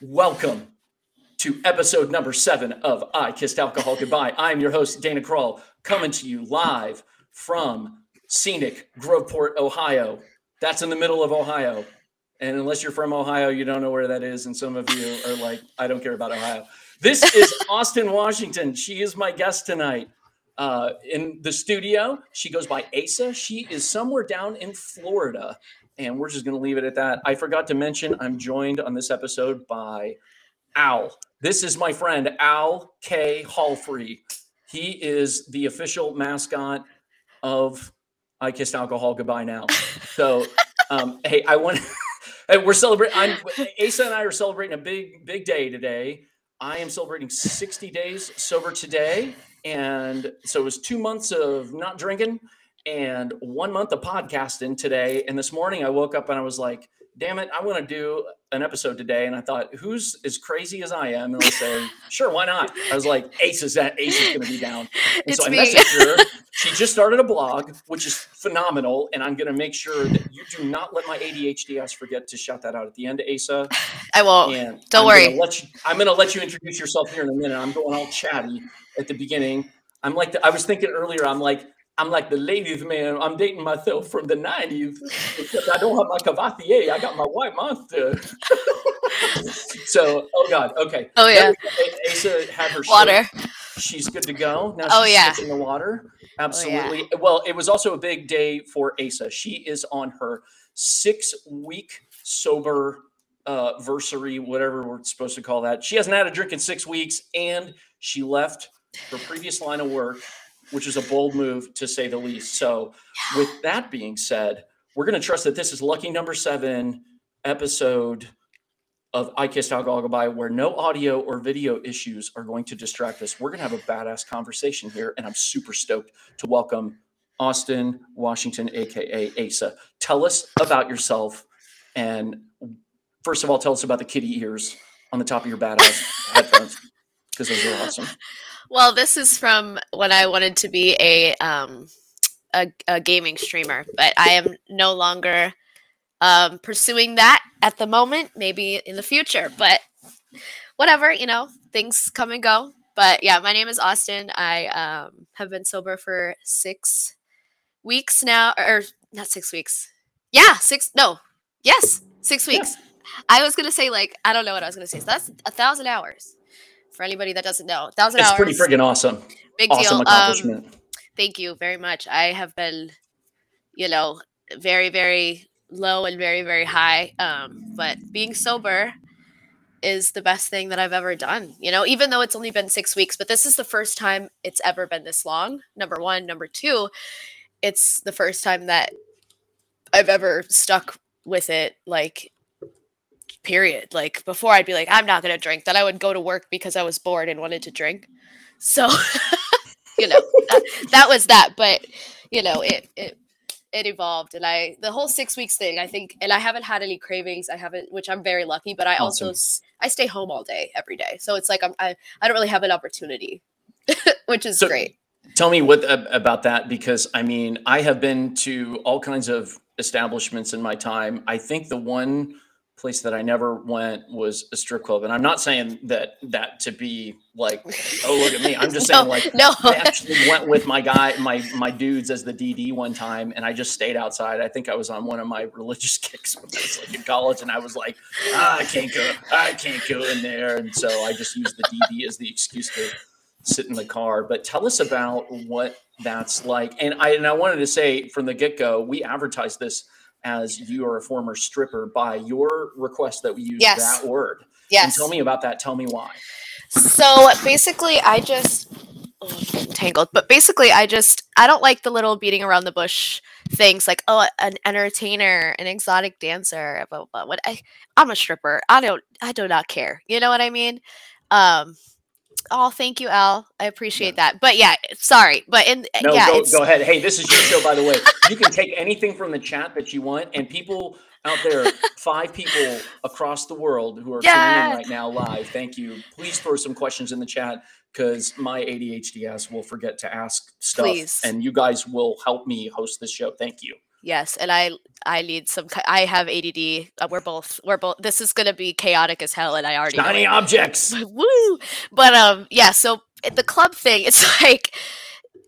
Welcome to episode number seven of I Kissed Alcohol Goodbye. I'm your host, Dana Kroll, coming to you live from scenic Groveport, Ohio. That's in the middle of Ohio. And unless you're from Ohio, you don't know where that is. And some of you are like, I don't care about Ohio. This is Austen Washington. She is my guest tonight uh, in the studio. She goes by Asa. She is somewhere down in Florida. And we're just going to leave it at that. I forgot to mention I'm joined on this episode by Owl. This is my friend Owl K. Hawlfree. He is the official mascot of I Kissed Alcohol Goodbye Now. So, um, hey, I want. we're celebrating. I'm Asa and I are celebrating a big, big day today. I am celebrating 60 days sober today, and so it was two months of not drinking and one month of podcasting today. And this morning I woke up and I was like, damn it, I want to do an episode today. And I thought, who's as crazy as I am? And I say, sure, why not? I was like, Ace is that Ace is going to be down. And It's so I me. messaged her. She just started a blog, which is phenomenal. And I'm going to make sure that you do not let my ADHD ass forget to shout that out at the end, Asa. I won't. And don't I'm worry. Gonna let you, I'm going to let you introduce yourself here in a minute. I'm going all chatty at the beginning. I'm like, the, I was thinking earlier, I'm like, I'm like the ladies' man. I'm dating myself from the 90s, except I don't have my Courvoisier. I got my white monster. so, oh God, okay. Oh, yeah. Asa had her shirt. Water. She's good to go. Now Oh, yeah. in the water. yeah. Absolutely. Well, it was also a big day for Asa. She is on her six week sober uh versary, whatever we're supposed to call that. She hasn't had a drink in six weeks, and she left her previous line of work, which is a bold move to say the least. So, with that being said, we're going to trust that this is lucky number seven episode of I Kissed Alcohol Goodbye, where no audio or video issues are going to distract us. We're going to have a badass conversation here, and I'm super stoked to welcome Austen Washington, aka Asa. Tell us about yourself, and first of all, tell us about the kitty ears on the top of your badass headphones because those are awesome. Well, this is from when I wanted to be a um a, a gaming streamer, but I am no longer um pursuing that at the moment. Maybe in the future, but whatever. You know, things come and go. But yeah, my name is Austen. I um have been sober for six weeks now, or not six weeks. Yeah, six. No, yes, six Yeah. weeks. I was gonna say like I don't know what I was gonna say. So that's a thousand hours. For anybody that doesn't know, thousand It's hours. pretty friggin' awesome. big Awesome deal. Um, accomplishment. thank you very much. I have been, you know, very, very low and very, very high. Um, but being sober is the best thing that I've ever done. You know, even though it's only been six weeks, but this is the first time it's ever been this long. Number one. Number two, it's the first time that I've ever stuck with it. Like, period. Like before, I'd be like, I'm not gonna drink. Then I would go to work because I was bored and wanted to drink. So, you know, that, that was that. But you know, it it it evolved, and I the whole six weeks thing. I think, and I haven't had any cravings. I haven't, which I'm very lucky. But I also I stay home all day every day, so it's like I'm I, I don't really have an opportunity, which is So- great. Tell me what ab- about that because I mean I have been to all kinds of establishments in my time. I think the one place that I never went was a strip club, and I'm not saying that that to be like, oh look at me. I'm just saying like no. I actually went with my guy, my my dudes as the DD one time, and I just stayed outside. I think I was on one of my religious kicks when I was like in college, and I was like, ah, I can't go, I can't go in there, and so I just used the DD as the excuse to sit in the car. But tell us about what that's like. And I and I wanted to say from the get go, we advertised this as you are a former stripper by your request that we use Yes. that word. And Yes. tell me about that. Tell me why. So basically, I just oh, tangled. But basically, I just I don't like the little beating around the bush things like oh an entertainer, an exotic dancer. Blah, blah, blah. What I I'm a stripper. I don't I do not care. You know what I mean? Um. Oh, thank you, Owl. I appreciate that. But yeah, sorry. But in uh, No, yeah, go, it's, go ahead. Hey, this is your show, by the way. You can take anything from the chat that you want, and people out there, five people across the world who are tuning in right now live. Thank you. Please throw some questions in the chat because my ADHD ass will forget to ask stuff, Please. and you guys will help me host this show. Thank you. Yes, and I I need some. I have ADD. Uh, we're both we're both. This is gonna be chaotic as hell, and I already shiny objects. Woo! But um, yeah. So the club thing, it's like,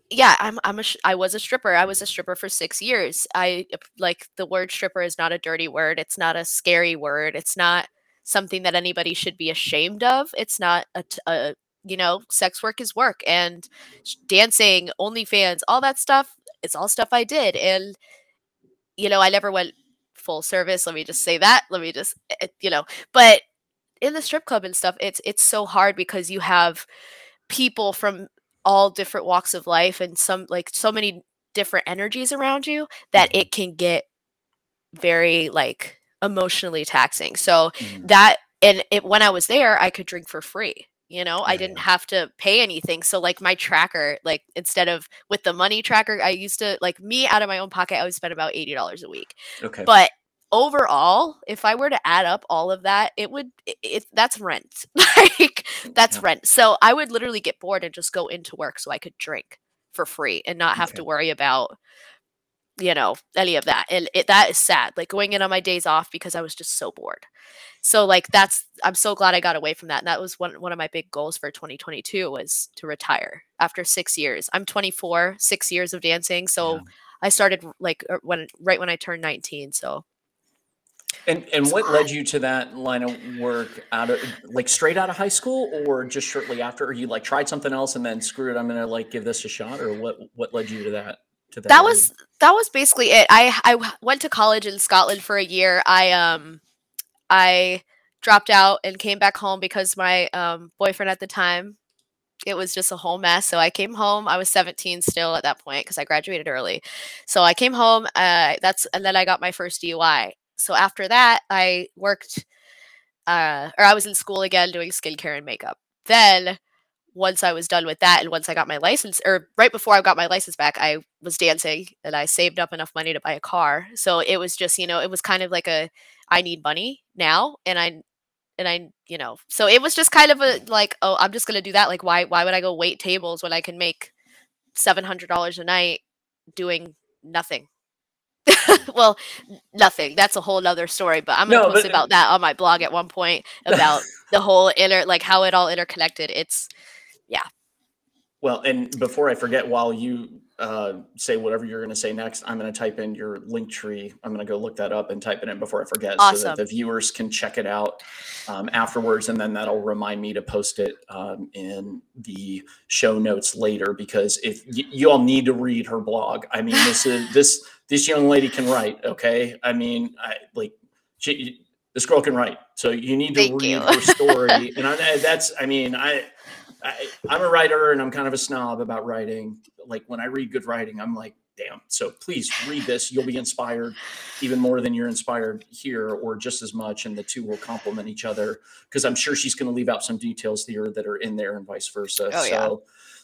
yeah, I'm I'm a I was a stripper. I was a stripper for six years. I like the word stripper is not a dirty word. It's not a scary word. It's not something that anybody should be ashamed of. It's not a, a you know, sex work is work and dancing, OnlyFans, all that stuff. It's all stuff I did. And, you know, I never went full service. Let me just say that. Let me just, eh, eh, you know, but in the strip club and stuff, it's, it's so hard because you have people from all different walks of life and some, like, so many different energies around you that mm-hmm. it can get very, like, emotionally taxing. So mm. that, and it, when I was there, I could drink for free you know i didn't have to pay anything so like my tracker like instead of with the money tracker i used to like me out of my own pocket i would spend about $80 a week. Okay. But overall if i were to add up all of that it would it, it that's rent. Like that's yeah. rent. So i would literally get bored and just go into work so i could drink for free and not have okay. to worry about you know any of that and it, that is sad like going in on my days off because i was just so bored. So like that's i'm so glad i got away from that and that was one, one of my big goals for 2022 was to retire after six years. I'm 24 six years of dancing so yeah. i started like er, when right when i turned 19 so. And and what led you to that line of work out of like straight out of high school or just shortly after or you like tried something else and then screw it i'm gonna like give this a shot or what what led you to that that, that was that was basically it. I I went to college in Scotland for a year. I um I dropped out and came back home because my um, boyfriend at the time it was just a whole mess. So I came home. I was 17 still at that point because I graduated early. So I came home. Uh, that's and then I got my first DUI. So after that, I worked, uh, or I was in school again doing skincare and makeup. Then once I was done with that and once I got my license or right before I got my license back, I was dancing and I saved up enough money to buy a car. So it was just, you know, it was kind of like a I need money now and I and I, you know, so it was just kind of a like, oh, I'm just going to do that. Like why why would I go wait tables when I can make $700 a night doing nothing? well, nothing. That's a whole other story, but I'm gonna no, post but, uh, about that on my blog at one point about the whole inner like how it all interconnected. It's yeah. Well, and before I forget, while you uh, say whatever you're going to say next, I'm going to type in your link tree. I'm going to go look that up and type it in before I forget, awesome. so that the viewers can check it out um, afterwards, and then that'll remind me to post it um, in the show notes later. Because if y- you all need to read her blog, I mean, this is this this young lady can write. Okay, I mean, I like she, this girl can write, so you need to Thank read her story. and I, that's, I mean, I I, am a writer and I'm kind of a snob about writing. Like when I read good writing, I'm like, damn. So please read this. You'll be inspired even more than you're inspired here, or just as much. And the two will complement each other because I'm sure she's going to leave out some details here that are in there and vice versa. Oh, so, yeah.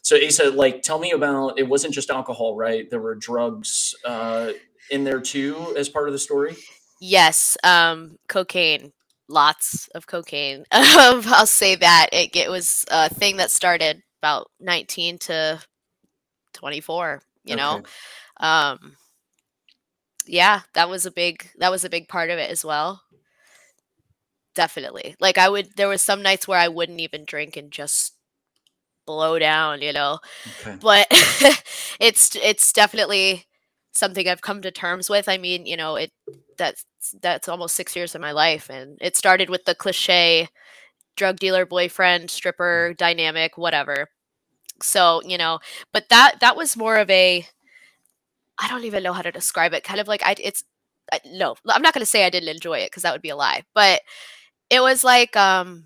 so Asa, like, tell me about it. Wasn't just alcohol, right? There were drugs uh, in there too as part of the story. Yes, um, cocaine lots of cocaine. Um, I'll say that it, it was a thing that started about 19 to 24, you okay. know? Um, yeah, that was a big, that was a big part of it as well. Definitely. Like I would, there was some nights where I wouldn't even drink and just blow down, you know, okay. but it's, it's definitely something I've come to terms with. I mean, you know, it, that's that's almost six years of my life, and it started with the cliche drug dealer boyfriend stripper dynamic, whatever. So you know, but that that was more of a I don't even know how to describe it. Kind of like I it's I, no, I'm not going to say I didn't enjoy it because that would be a lie, but it was like um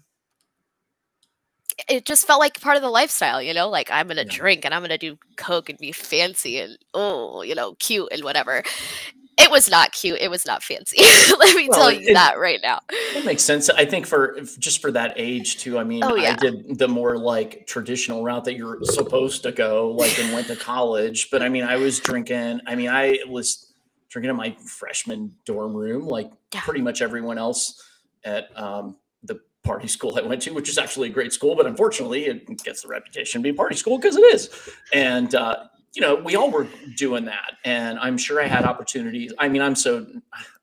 it just felt like part of the lifestyle, you know, like I'm gonna yeah. drink and I'm gonna do coke and be fancy and oh, you know, cute and whatever. It was not cute. It was not fancy. Let me well, tell you it, that right now. It makes sense. I think for just for that age too. I mean, oh, yeah. I did the more like traditional route that you're supposed to go, like and went to college. But I mean, I was drinking. I mean, I was drinking in my freshman dorm room, like yeah. pretty much everyone else at um, the party school I went to, which is actually a great school, but unfortunately, it gets the reputation of being party school because it is. And uh, you know, we all were doing that, and I'm sure I had opportunities. I mean, I'm so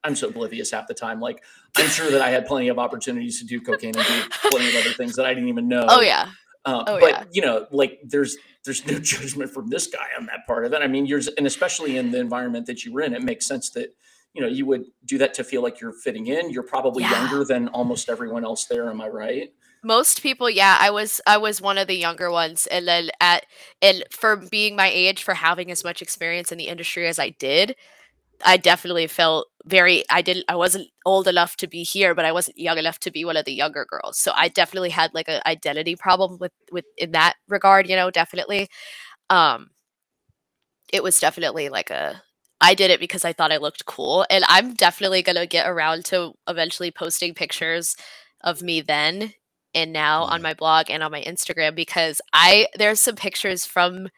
I'm so oblivious half the time. Like, I'm sure that I had plenty of opportunities to do cocaine and do plenty of other things that I didn't even know. Oh yeah. Uh, Oh, but yeah. you know, like there's there's no judgment from this guy on that part of it. I mean, you're and especially in the environment that you were in, it makes sense that you know you would do that to feel like you're fitting in. You're probably Yeah. younger than almost everyone else there. Am I right? most people yeah i was i was one of the younger ones and then at and for being my age for having as much experience in the industry as i did i definitely felt very i didn't i wasn't old enough to be here but i wasn't young enough to be one of the younger girls so i definitely had like an identity problem with with in that regard you know definitely um it was definitely like a I did it because I thought I looked cool. And I'm definitely going to get around to eventually posting pictures of me then and now on Mhm. my blog and on my Instagram because I there's some pictures from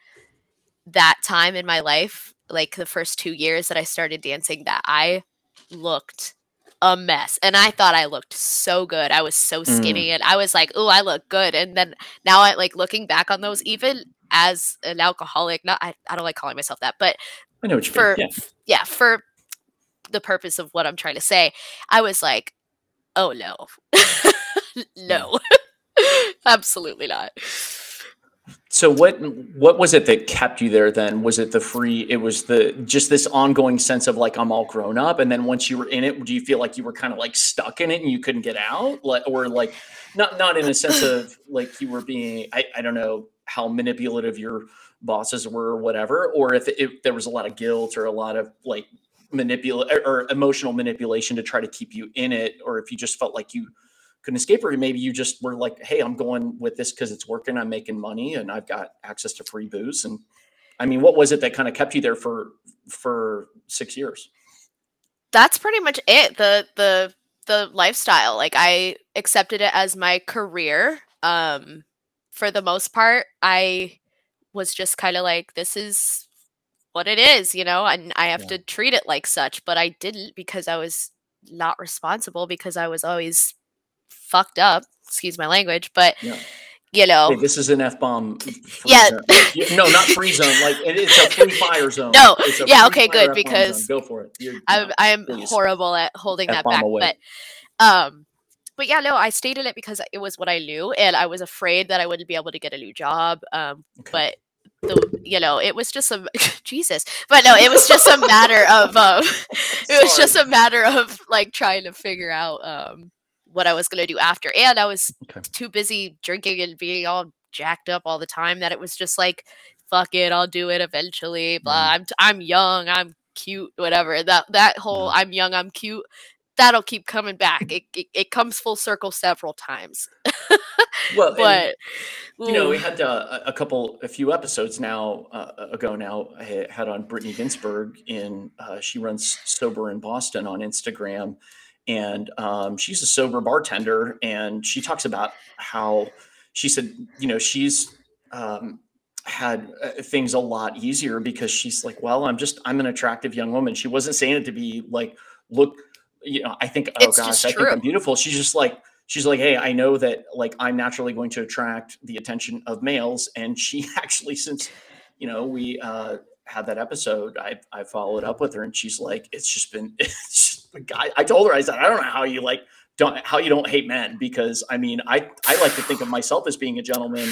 that time in my life, like the first 2 years that I started dancing that I looked a mess. And I thought I looked so good. I was so skinny and I was like, "Oh, I look good." And then now I like looking back on those even as an alcoholic, not I, I don't like calling myself that, but I know what you for mean. Yeah. yeah, for the purpose of what I'm trying to say, I was like, oh no. no. Absolutely not. So what what was it that kept you there then? Was it the free it was the just this ongoing sense of like I'm all grown up and then once you were in it do you feel like you were kind of like stuck in it and you couldn't get out like or like not not in a sense of like you were being I, I don't know how manipulative your bosses were or whatever or if, if there was a lot of guilt or a lot of like manipulate or emotional manipulation to try to keep you in it or if you just felt like you couldn't escape or maybe you just were like hey i'm going with this because it's working i'm making money and i've got access to free booze and i mean what was it that kind of kept you there for for six years That's pretty much it. The the the lifestyle. Like I accepted it as my career. Um for the most part, I was just kind of like this is what it is, you know, and I have Yeah. to treat it like such, but I didn't because I was not responsible because I was always fucked up, excuse my language, but Yeah. you know, hey, this is an f-bomb free. Yeah. Like, no not free zone like it, it's a free fire zone No, yeah, okay, good, F-bomb because zone. go for it You're, I'm no, I'm please. horrible at holding that F-bomb back, away. but um but yeah, no, I stayed in it because it was what I knew and I was afraid that I wouldn't be able to get a new job. Um Okay. but the you know, it was just a Jesus. But no, it was just a matter of um it was just a matter of like trying to figure out um what I was going to do after and I was Okay. too busy drinking and being all jacked up all the time that it was just like fuck it, I'll do it eventually. Blah. Mm. I'm t- I'm young, I'm cute, whatever. That that whole Yeah. I'm young, I'm cute. That'll keep coming back. It, it it comes full circle several times. well and- But You know, we had uh, a couple, a few episodes now uh, ago. Now I had on Brittany Ginsburg in. Uh, she runs Sober in Boston on Instagram, and um, she's a sober bartender. And she talks about how she said, you know, she's um, had uh, things a lot easier because she's like, well, I'm just, I'm an attractive young woman. She wasn't saying it to be like, look, you know, I think, oh It's gosh, I think I'm beautiful. She's just like, she's like, hey, I know that like I'm naturally going to attract the attention of males. And she actually, since, you know, we uh, had that episode, I, I followed up with her and she's like, it's just been, it's just, guy, I told her, I said, I don't know how you like, don't, how you don't hate men because I mean, I, I like to think of myself as being a gentleman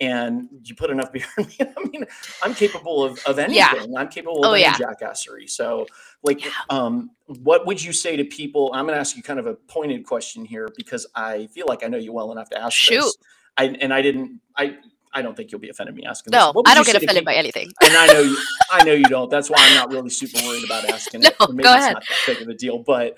and you put enough beer in me. I mean, I'm capable of, of anything. Yeah. I'm capable of Oh, yeah. jackassery. So like, Yeah. um, what would you say to people? I'm going to ask you kind of a pointed question here because I feel like I know you well enough to ask Shoot. this. I, and I didn't, I, I don't think you'll be offended me asking no, I don't get offended by anything. and I know you, I know you don't. That's why I'm not really super worried about asking it. No, Or maybe go it's ahead. not that big of a deal. But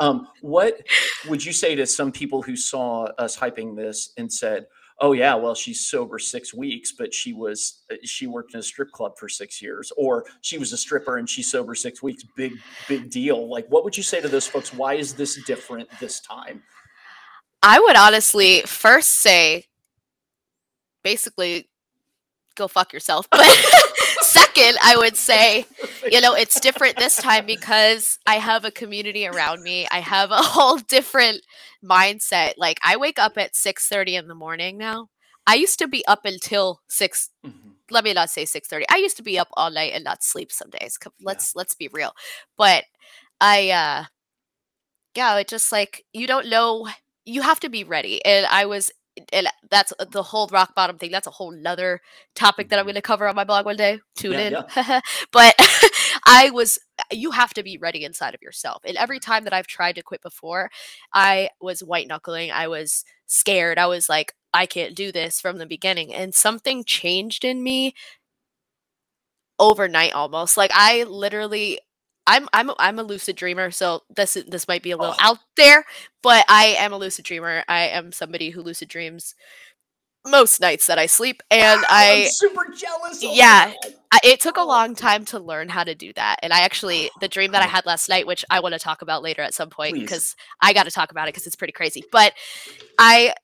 um, what would you say to some people who saw us hyping this and said, "Oh yeah, well she's sober six weeks, but she was uh, she worked in a strip club for six years, or she was a stripper and she's sober six weeks. Big big deal." Like, what would you say to those folks? Why is this different this time? I would honestly first say basically go fuck yourself. But second, I would say, you know, it's different this time because I have a community around me. I have a whole different mindset. Like I wake up at 6:30 in the morning now. I used to be up until 6 Mhm. let me not say 6:30. I used to be up all night and not sleep some days. Let's let's be real. But I uh yeah, it just like you don't know you have to be ready. And I was that's uh, the whole rock bottom thing. That's a whole nother topic that I'm Mhm. going to cover on my blog one day. Tune Yeah, in. but I was, you have to be ready inside of yourself. And every time that I've tried to quit before, I was white knuckling. I was scared. I was like, I can't do this from the beginning. And something changed in me overnight almost. Like I literally I'm I'm I'm a lucid dreamer, so this this might be a little Oh. out there, but I am a lucid dreamer. I am somebody who lucid dreams most nights that I sleep, and Wow, I, I'm super jealous. Oh Yeah. I it took a Oh. long time to learn how to do that. And I actually the dream that I oh. had last night, which I want to talk about later at some point because I got to talk about it because it's pretty crazy. But I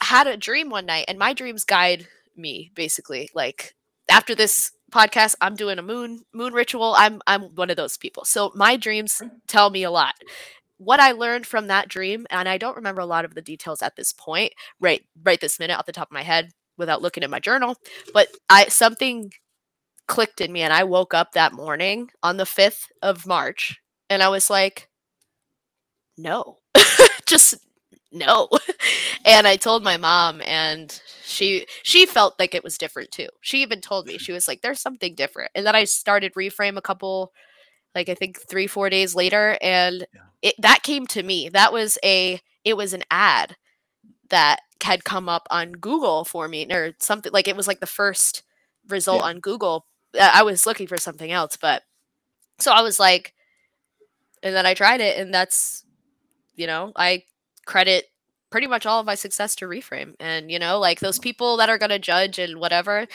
had a dream one night, and my dreams guide me basically. Like after this podcast, I'm doing a moon moon ritual. I'm I'm one of those people. So my dreams mm. tell me a lot. What I learned from that dream, and I don't remember a lot of the details at this point, right right this minute off the top of my head without looking at my journal, but I something clicked in me and I woke up that morning on the 5th of March and I was like no. Just no. and I told my mom and she she felt like it was different too. She even told me she was like there's something different. And then I started reframe a couple like I think 3 4 days later and Yeah. it that came to me. That was a it was an ad that had come up on Google for me or something like it was like the first result Yeah. on Google. Uh, I was looking for something else, but so I was like and then I tried it and that's you know, I credit pretty much all of my success to reframe and you know, like those people that are going to judge and whatever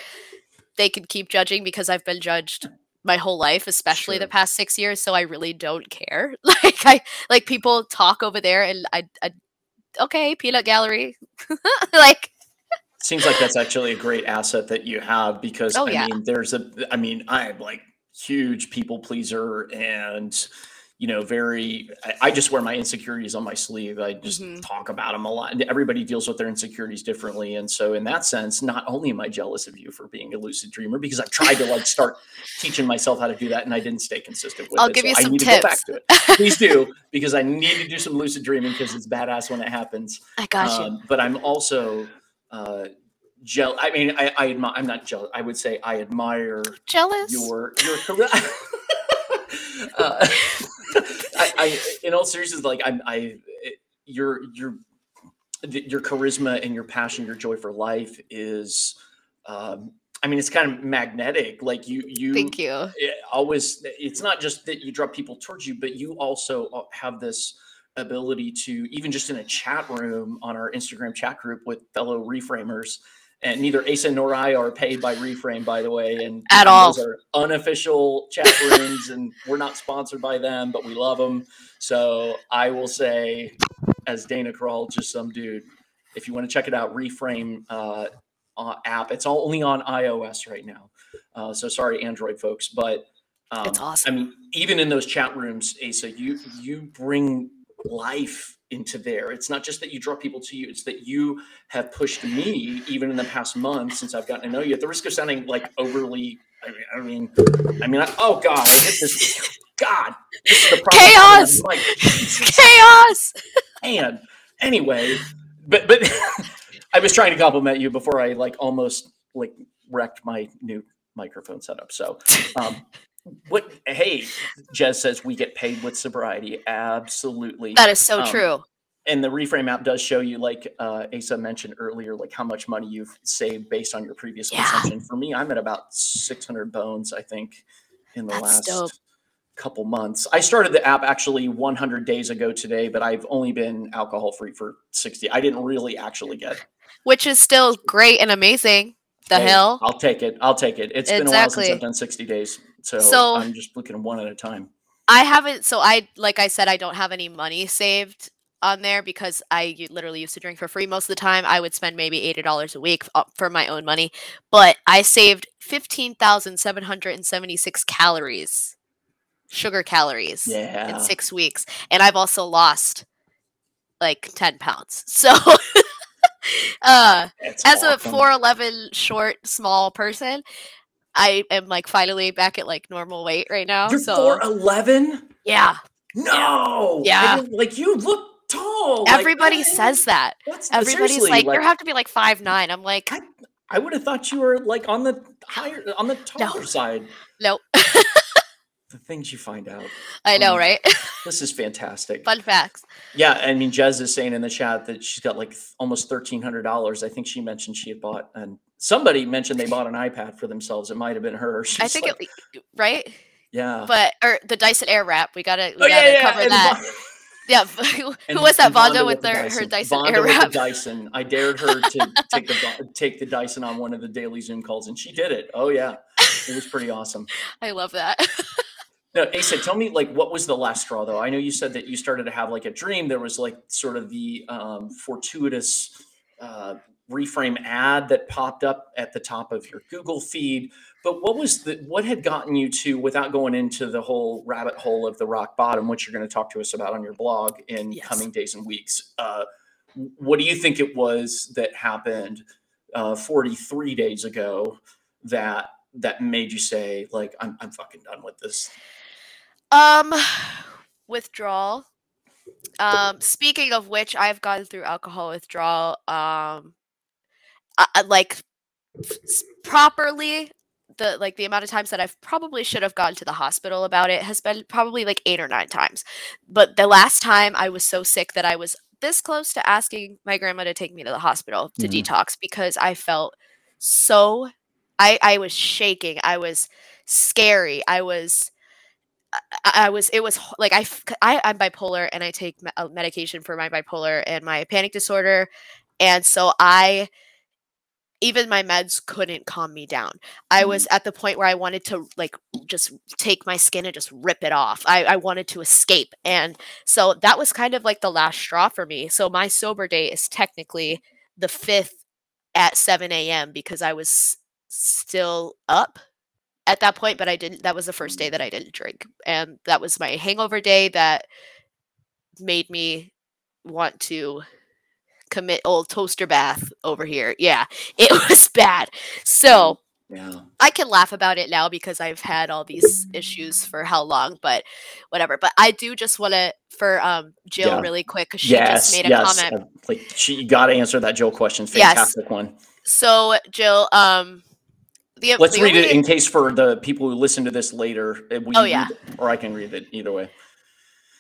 they can keep judging because I've been judged my whole life, especially the past 6 years, so I really don't care. Like I like people talk over there and I, I okay, peanut gallery. like Seems like that's actually a great asset that you have because Oh, I yeah. mean, there's a, I mean, I'm like huge people pleaser and, you know, very, I, I just wear my insecurities on my sleeve. I just Mhm. talk about them a lot. Everybody deals with their insecurities differently. And so, in that sense, not only am I jealous of you for being a lucid dreamer, because I've tried to like start teaching myself how to do that and I didn't stay consistent with it. I'll it. give so you I some need to go back tips. to it. Please do, because I need to do some lucid dreaming because it's badass when it happens. I got you. Um, but I'm also uh, jealous. I mean, I, I admi- I'm not jealous. I would say I admire Jealous? your your career. uh, I, I, in all seriousness, like I'm, I, your your your charisma and your passion, your joy for life is. Um, I mean, it's kind of magnetic. Like you, you Thank you. it always it's not just that you draw people towards you but you also uh, have this ability to even just in a chat room on our instagram chat group with fellow reframers and neither asa nor i are paid by reframe by the way and At and all. those are unofficial chat rooms and we're not sponsored by them but we love them so i will say as dana crawl just some dude if you want to check it out reframe uh, uh, app it's all only on ios right now uh, so sorry, Android folks, but um, It's awesome. I mean, even in those chat rooms, Asa, you you bring life into there. It's not just that you draw people to you; it's that you have pushed me, even in the past month since I've gotten to know you. At the risk of sounding like overly, I mean, I mean, I mean, I, oh God, I hit this. God, this is the problem with having a Chaos! Jesus Chaos! And Anyway, but but I was trying to compliment you before I like almost like wrecked my new microphone setup. So um what hey, Jez says we get paid with sobriety. Absolutely. That is so Um, true. and the reframe app does show you like uh Asa mentioned earlier, like how much money you've saved based on your previous Yeah. consumption. For me, I'm at about 600 bones, I think, in the That's last dope. couple months. I started the app actually 100 days ago today, but I've only been alcohol free for 60. I didn't really actually get. Which is still great and amazing. The Hey, hell? I'll take it. I'll take it. It's been a while since I've done 60 days, so, So- I'm just looking one at a time. I haven't. So I, like I said, I don't have any money saved on there because I literally used to drink for free most of the time. I would spend maybe eighty dollars a week for my own money, but I saved fifteen thousand seven hundred and seventy-six calories, sugar calories, Yeah. in six weeks, and I've also lost like ten pounds. So, uh, That's as awesome. a 4'11 short, small person, I am like finally back at like normal weight right now. You're so 4'11? Yeah. No. Yeah. Like you look tall. Everybody like, says that. Everybody's like, like, you have to be like five nine. I'm like, I, I, would have thought you were like on the higher, on the taller no. side. Nope. the things you find out. I know, um, right? this is fantastic. Fun facts. Yeah, I mean, Jez is saying in the chat that she's got like almost thirteen hundred dollars. I think she mentioned she had bought, and somebody mentioned they bought an iPad for themselves. It might have been her. She's I think like, it, right. Yeah. But or the Dyson Airwrap, we gotta we oh, gotta yeah, cover yeah. that. Yeah, who and, was that? Vonda with, with their, her Dyson Vonda Airwrap. With the Dyson. I dared her to take the take the Dyson on one of the daily Zoom calls, and she did it. Oh yeah, it was pretty awesome. I love that. no, Asa, tell me like what was the last straw though? I know you said that you started to have like a dream. There was like sort of the um, fortuitous uh, reframe ad that popped up at the top of your Google feed. But what was the what had gotten you to, without going into the whole rabbit hole of the rock bottom, which you're going to talk to us about on your blog in yes. coming days and weeks? Uh, what do you think it was that happened uh, 43 days ago that that made you say like I'm I'm fucking done with this? Um, withdrawal. Um, speaking of which, I've gone through alcohol withdrawal. Um, I, like properly the like the amount of times that I've probably should have gone to the hospital about it has been probably like 8 or 9 times. But the last time I was so sick that I was this close to asking my grandma to take me to the hospital to mm-hmm. detox because I felt so I I was shaking. I was scary. I was I was it was like I, I I'm bipolar and I take uh, medication for my bipolar and my panic disorder and so I even my meds couldn't calm me down. I was mm-hmm. at the point where I wanted to like just take my skin and just rip it off. I, I wanted to escape. And so that was kind of like the last straw for me. So my sober day is technically the fifth at 7 a.m. because I was still up at that point, but I didn't. That was the first day that I didn't drink. And that was my hangover day that made me want to commit old toaster bath over here. Yeah, it was bad. So yeah. I can laugh about it now because I've had all these issues for how long, but whatever. But I do just want to for um Jill yeah. really quick because she yes, just made a yes. comment. Like she got to answer that Jill question. Fantastic yes. one. So Jill, um, the, let's the read only... it in case for the people who listen to this later. Uh, oh yeah, or I can read it either way.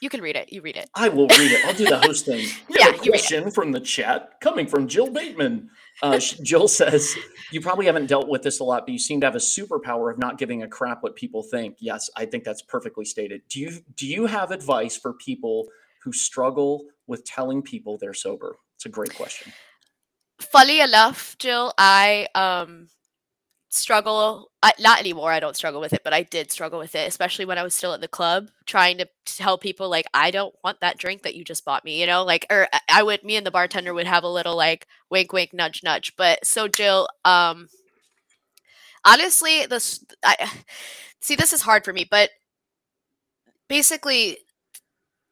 You can read it. You read it. I will read it. I'll do the host thing. Yeah, a question from the chat coming from Jill Bateman. Uh, Jill says, You probably haven't dealt with this a lot, but you seem to have a superpower of not giving a crap what people think. Yes, I think that's perfectly stated. Do you do you have advice for people who struggle with telling people they're sober? It's a great question. Funny enough, Jill, I um struggle I, not anymore i don't struggle with it but i did struggle with it especially when i was still at the club trying to tell people like i don't want that drink that you just bought me you know like or i would me and the bartender would have a little like wink wink nudge nudge but so jill um honestly this i see this is hard for me but basically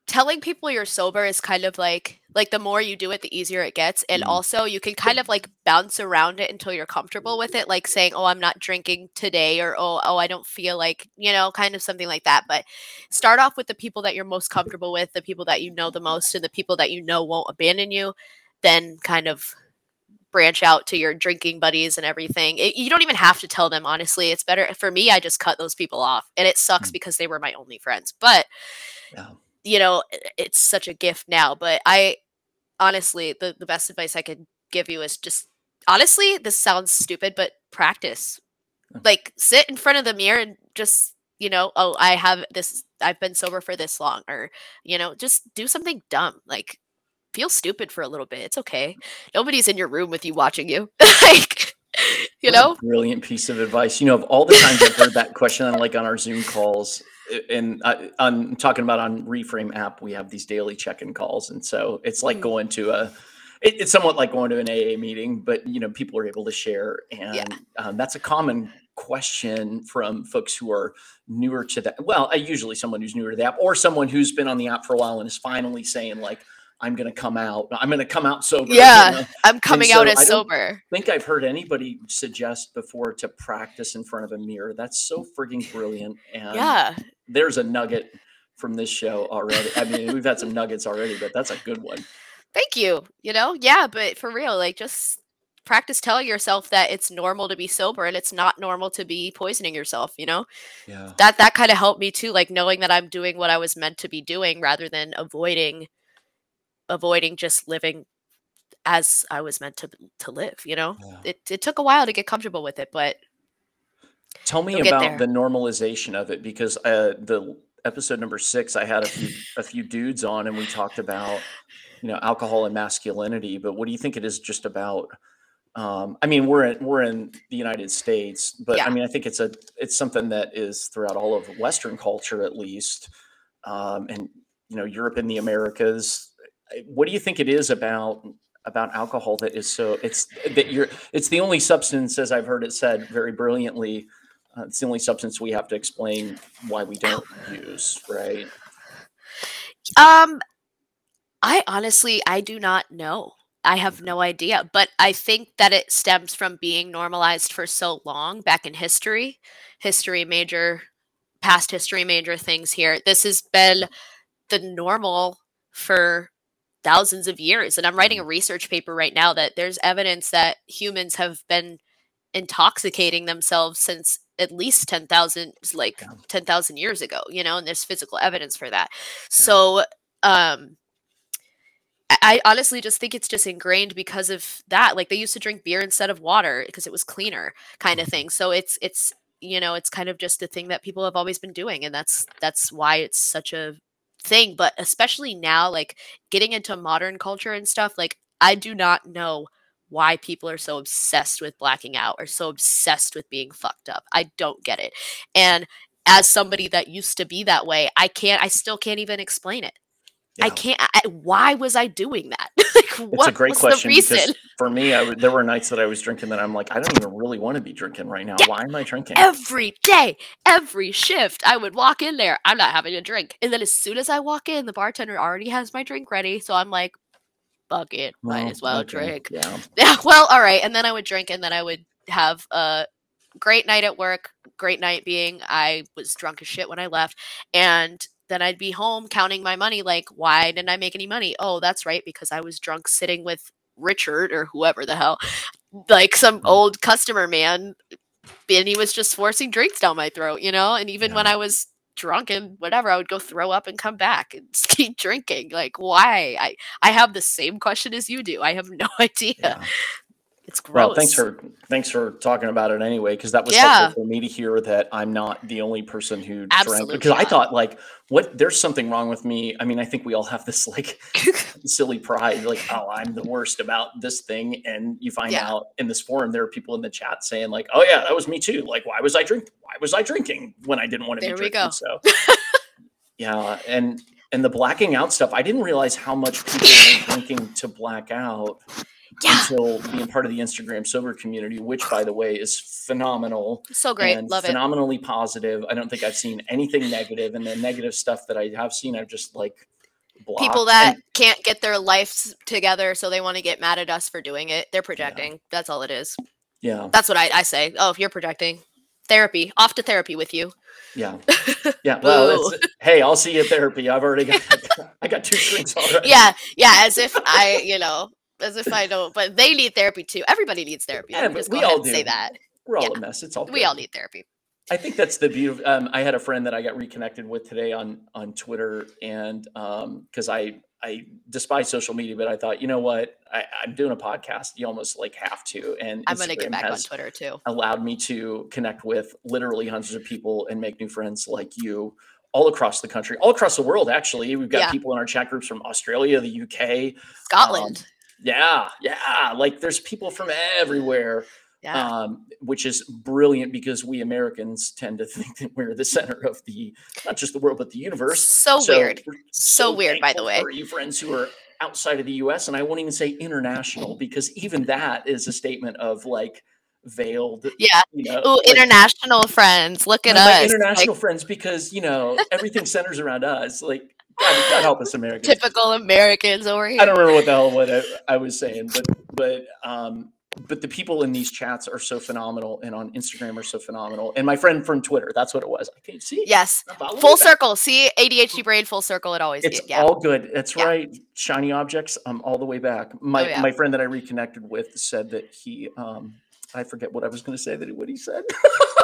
telling people you're sober is kind of like like the more you do it the easier it gets and mm-hmm. also you can kind of like bounce around it until you're comfortable with it like saying oh i'm not drinking today or oh oh i don't feel like you know kind of something like that but start off with the people that you're most comfortable with the people that you know the most and the people that you know won't abandon you then kind of branch out to your drinking buddies and everything it, you don't even have to tell them honestly it's better for me i just cut those people off and it sucks mm-hmm. because they were my only friends but yeah you know, it's such a gift now. But I honestly, the, the best advice I could give you is just honestly, this sounds stupid, but practice. Like sit in front of the mirror and just, you know, oh, I have this, I've been sober for this long, or, you know, just do something dumb. Like feel stupid for a little bit. It's okay. Nobody's in your room with you watching you. like, you know, brilliant piece of advice. You know, of all the times I've heard that question on like on our Zoom calls, and I, am talking about on Reframe app, we have these daily check-in calls, and so it's like mm. going to a. It, it's somewhat like going to an AA meeting, but you know people are able to share, and yeah. um, that's a common question from folks who are newer to that. Well, I usually someone who's newer to the app, or someone who's been on the app for a while and is finally saying like, I'm going to come out. I'm going to come out sober. Yeah, you know? I'm coming so out as I sober. think I've heard anybody suggest before to practice in front of a mirror. That's so freaking brilliant. And Yeah, there's a nugget from this show already. I mean, we've had some nuggets already, but that's a good one. thank you. You know, yeah, but for real, like just practice telling yourself that it's normal to be sober and it's not normal to be poisoning yourself. You know, Yeah. that that kind of helped me too, like knowing that I'm doing what I was meant to be doing rather than avoiding avoiding just living as I was meant to to live. You know, Yeah. it it took a while to get comfortable with it, but Tell me about the normalization of it because uh, the episode number six, I had a few a few dudes on and we talked about you know alcohol and masculinity. But what do you think it is just about? Um, I mean, we're in we're in the United States, but I mean, I think it's a it's something that is throughout all of Western culture, at least, um, and you know, Europe and the Americas. What do you think it is about about alcohol that is so it's that you're it's the only substance, as I've heard it said very brilliantly, uh, it's the only substance we have to explain why we don't use, right? Um, I honestly, I do not know. I have no idea, but I think that it stems from being normalized for so long back in history, history major, past history major things here. This has been the normal for thousands of years. And I'm writing a research paper right now that there's evidence that humans have been intoxicating themselves since at least 10,000 like Yeah. 10,000 years ago, you know, and there's physical evidence for that. So, um, I I honestly just think it's just ingrained because of that. Like they used to drink beer instead of water because it was cleaner, kind of thing. So it's it's you know it's kind of just a thing that people have always been doing, and that's that's why it's such a thing. But especially now, like getting into modern culture and stuff, like I do not know why people are so obsessed with blacking out or so obsessed with being fucked up. I don't get it. And as somebody that used to be that way, I can't. I still can't even explain it. I can't. I, why was I doing that? like, It's what a great was question the reason? for me, I there were nights that I was drinking that I'm like, I don't even really want to be drinking right now. Yeah. Why am I drinking? Every day, every shift, I would walk in there. I'm not having a drink, and then as soon as I walk in, the bartender already has my drink ready. So I'm like, "Fuck it, might as well okay, drink." Yeah. Yeah, well, all right. And then I would drink, and then I would have a great night at work. Great night being I was drunk as shit when I left, and then I'd be home counting my money. Like, why didn't I make any money? Oh, that's right, because I was drunk sitting with Richard or whoever the hell, like some Mhm. old customer man, and he was just forcing drinks down my throat, you know. And even when I was drunk and whatever, I would go throw up and come back and keep drinking. Like, why? I I have the same question as you do. I have no idea. Yeah. It's gross. Well, thanks for thanks for talking about it anyway, because that was Yeah. helpful for me to hear that I'm not the only person who drank. Absolutely Because I thought like, what? There's something wrong with me. I mean, I think we all have this like silly pride, like, oh, I'm the worst about this thing, and you find Yeah. out in this forum there are people in the chat saying like, oh yeah, that was me too. Like, why was I drink? Why was I drinking when I didn't want to be There we drinking? go. So yeah, and and the blacking out stuff, I didn't realize how much people were drinking to black out yeah, until being part of the Instagram sober community, which by the way is phenomenal so great. Love it. phenomenally positive. I don't think I've seen anything negative, and the negative stuff that I have seen, I've just like blocked. People that And- can't get their lives together, so they want to get mad at us for doing it. They're projecting. That's all it is. yeah, That's what I, I say. Oh, if you're projecting, therapy. Off to therapy with you. yeah, yeah. Well, it's, hey, I'll see you at therapy. I've already got I got two drinks already. Yeah, yeah. As if I, you know, as if I don't. But they need therapy too. Everybody needs therapy. Yeah, Let me but just we all and say that. we're all yeah. a mess. It's all We good. all need therapy. I think that's the beauty. of- Um, I had a friend that I got reconnected with today on on Twitter, and because I I despise social media, but I thought, you know what, I, I'm doing a podcast. You almost like have to, and I'm gonna get back on Twitter too. allowed me to connect with literally hundreds of people and make new friends like you all across the country, all across the world. Actually, we've got Yeah. people in our chat groups from Australia, the UK. Scotland. Yeah, yeah, like there's people from everywhere yeah. um, which is brilliant because we Americans tend to think that we're the center of the not just the world but the universe. so, weird. we're So weird, by the way. For you friends who are outside of the U.S. and I won't even say international because even that is a statement of like veiled. Yeah. You know, Ooh, like, international friends. Look at us. international Like, friends because you know everything centers around us. Like God, God help us Americans. Typical Americans over here. I don't remember what the hell what I, I was saying, but but um but the people in these chats are so phenomenal and on Instagram are so phenomenal. And my friend from Twitter, that's what it was. I can't see. Yes. Full circle. See ADHD brain full circle. It always It's. Yeah. all good. That's Yeah. right. Shiny objects. I'm all the way back. My Oh, yeah. my friend that I reconnected with said that he um I forget what I was gonna say that what he said.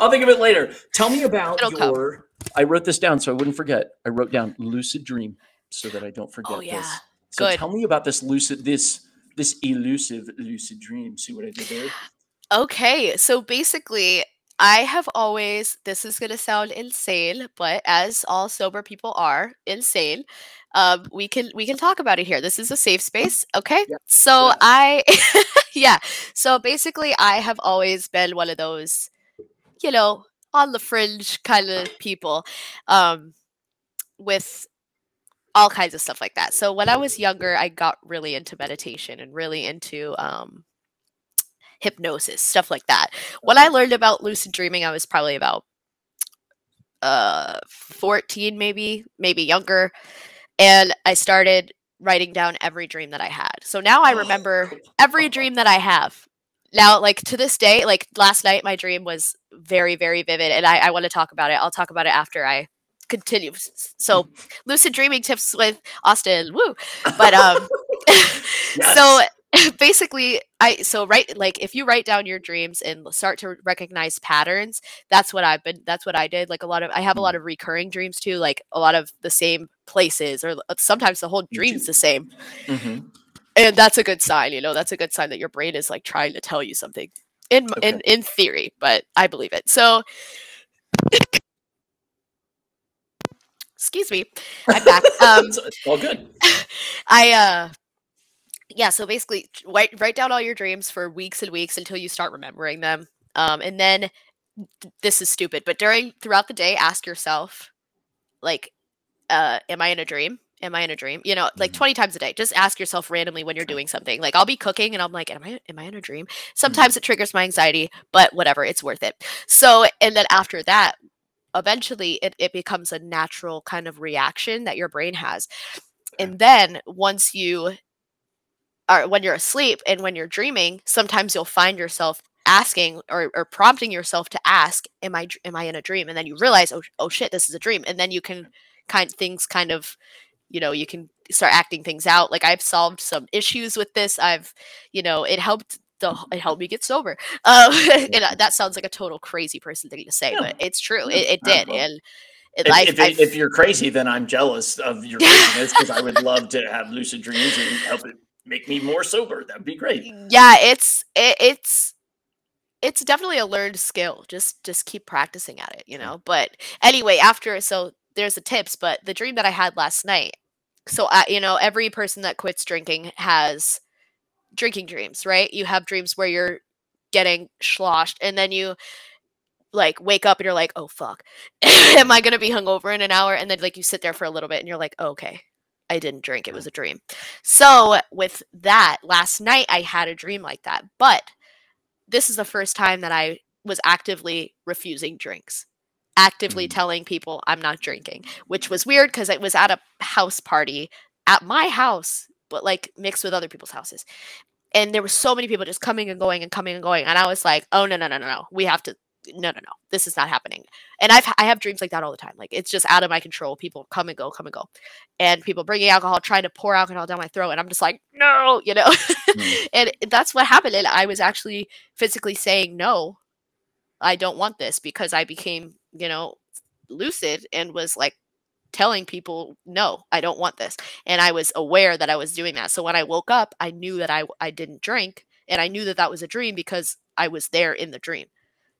I'll think of it later. Tell me about It'll come. your I wrote this down so I wouldn't forget. I wrote down lucid dream so that I don't forget Oh, yeah. this. So Good. tell me about this lucid this this elusive lucid dream. See what I did there? Okay, so basically, I have always, this is going to sound insane, but as all sober people are insane, um, we can we can talk about it here. This is a safe space, okay? Yeah, So yeah. I, yeah. So basically, I have always been one of those, you know, on the fringe kind of people, um, with all kinds of stuff like that. So when I was younger, I got really into meditation and really into um, hypnosis, stuff like that. When I learned about lucid dreaming, I was probably about uh 14 maybe, maybe younger, and I started writing down every dream that I had. So now I Oh, remember every dream that I have. Now, like to this day, like last night, my dream was very, very vivid, and I, I want to talk about it. I'll talk about it after I continue. So, lucid dreaming tips with Austen, woo! But um, so basically i so write like if you write down your dreams and start to recognize patterns that's what i've been that's what i did like a lot of i have a lot of recurring dreams too like a lot of the same places or uh, sometimes the whole dream's the same Mhm. And that's a good sign you know that's a good sign that your brain is like trying to tell you something in in Okay. in theory but i believe it so excuse me i'm back um all good. I uh yeah, so basically write write down all your dreams for weeks and weeks until you start remembering them. Um and then this is stupid, but during throughout the day ask yourself like uh am I in a dream? Am I in a dream? You know, like Mhm. 20 times a day. Just ask yourself randomly when you're doing something. Like I'll be cooking and I'm like, am I am I in a dream? Sometimes it triggers my anxiety, but whatever, it's worth it. So and then after that, eventually it, it becomes a natural kind of reaction that your brain has. And then once you are when you're asleep and when you're dreaming, sometimes you'll find yourself asking or, or prompting yourself to ask, "Am I am I in a dream?" And then you realize, "Oh, oh shit, this is a dream." And then you can kind things kind of, you know, you can start acting things out. Like I've solved some issues with this. I've, you know, it helped. The, it helped me get sober. Um, and uh, that sounds like a total crazy person thing to say, Yeah. but it's true. It, it did, and it, If, I've, if, if you're crazy, then I'm jealous of your craziness because I would love to have lucid dreams and help it make me more sober. That'd be great. yeah it's it, it's it's definitely a learned skill just just keep practicing at it you know but anyway after so there's the tips but the dream that i had last night so I, you know every person that quits drinking has drinking dreams right? You have dreams where you're getting sloshed and then you like wake up and you're like oh fuck. Am i gonna be hungover in an hour? And then like you sit there for a little bit and you're like "Oh, okay. I didn't drink. It was a dream. So with that last night i had a dream like that but this is the first time that i was actively refusing drinks actively Mm. telling people i'm not drinking which was weird because it was at a house party at my house but like mixed with other people's houses. And there were so many people just coming and going and coming and going and i was like oh no no no no no. We have to no no no. This is not happening. And i've i have dreams like that all the time. Like it's just out of my control. People come and go come and go. And people bringing alcohol trying to pour alcohol down my throat and i'm just like no you know? Mm. and that's what happened. And i was actually physically saying no i don't want this because i became you know lucid and was like telling people no i don't want this and i was aware that i was doing that so when i woke up i knew that i i didn't drink and i knew that that was a dream because i was there in the dream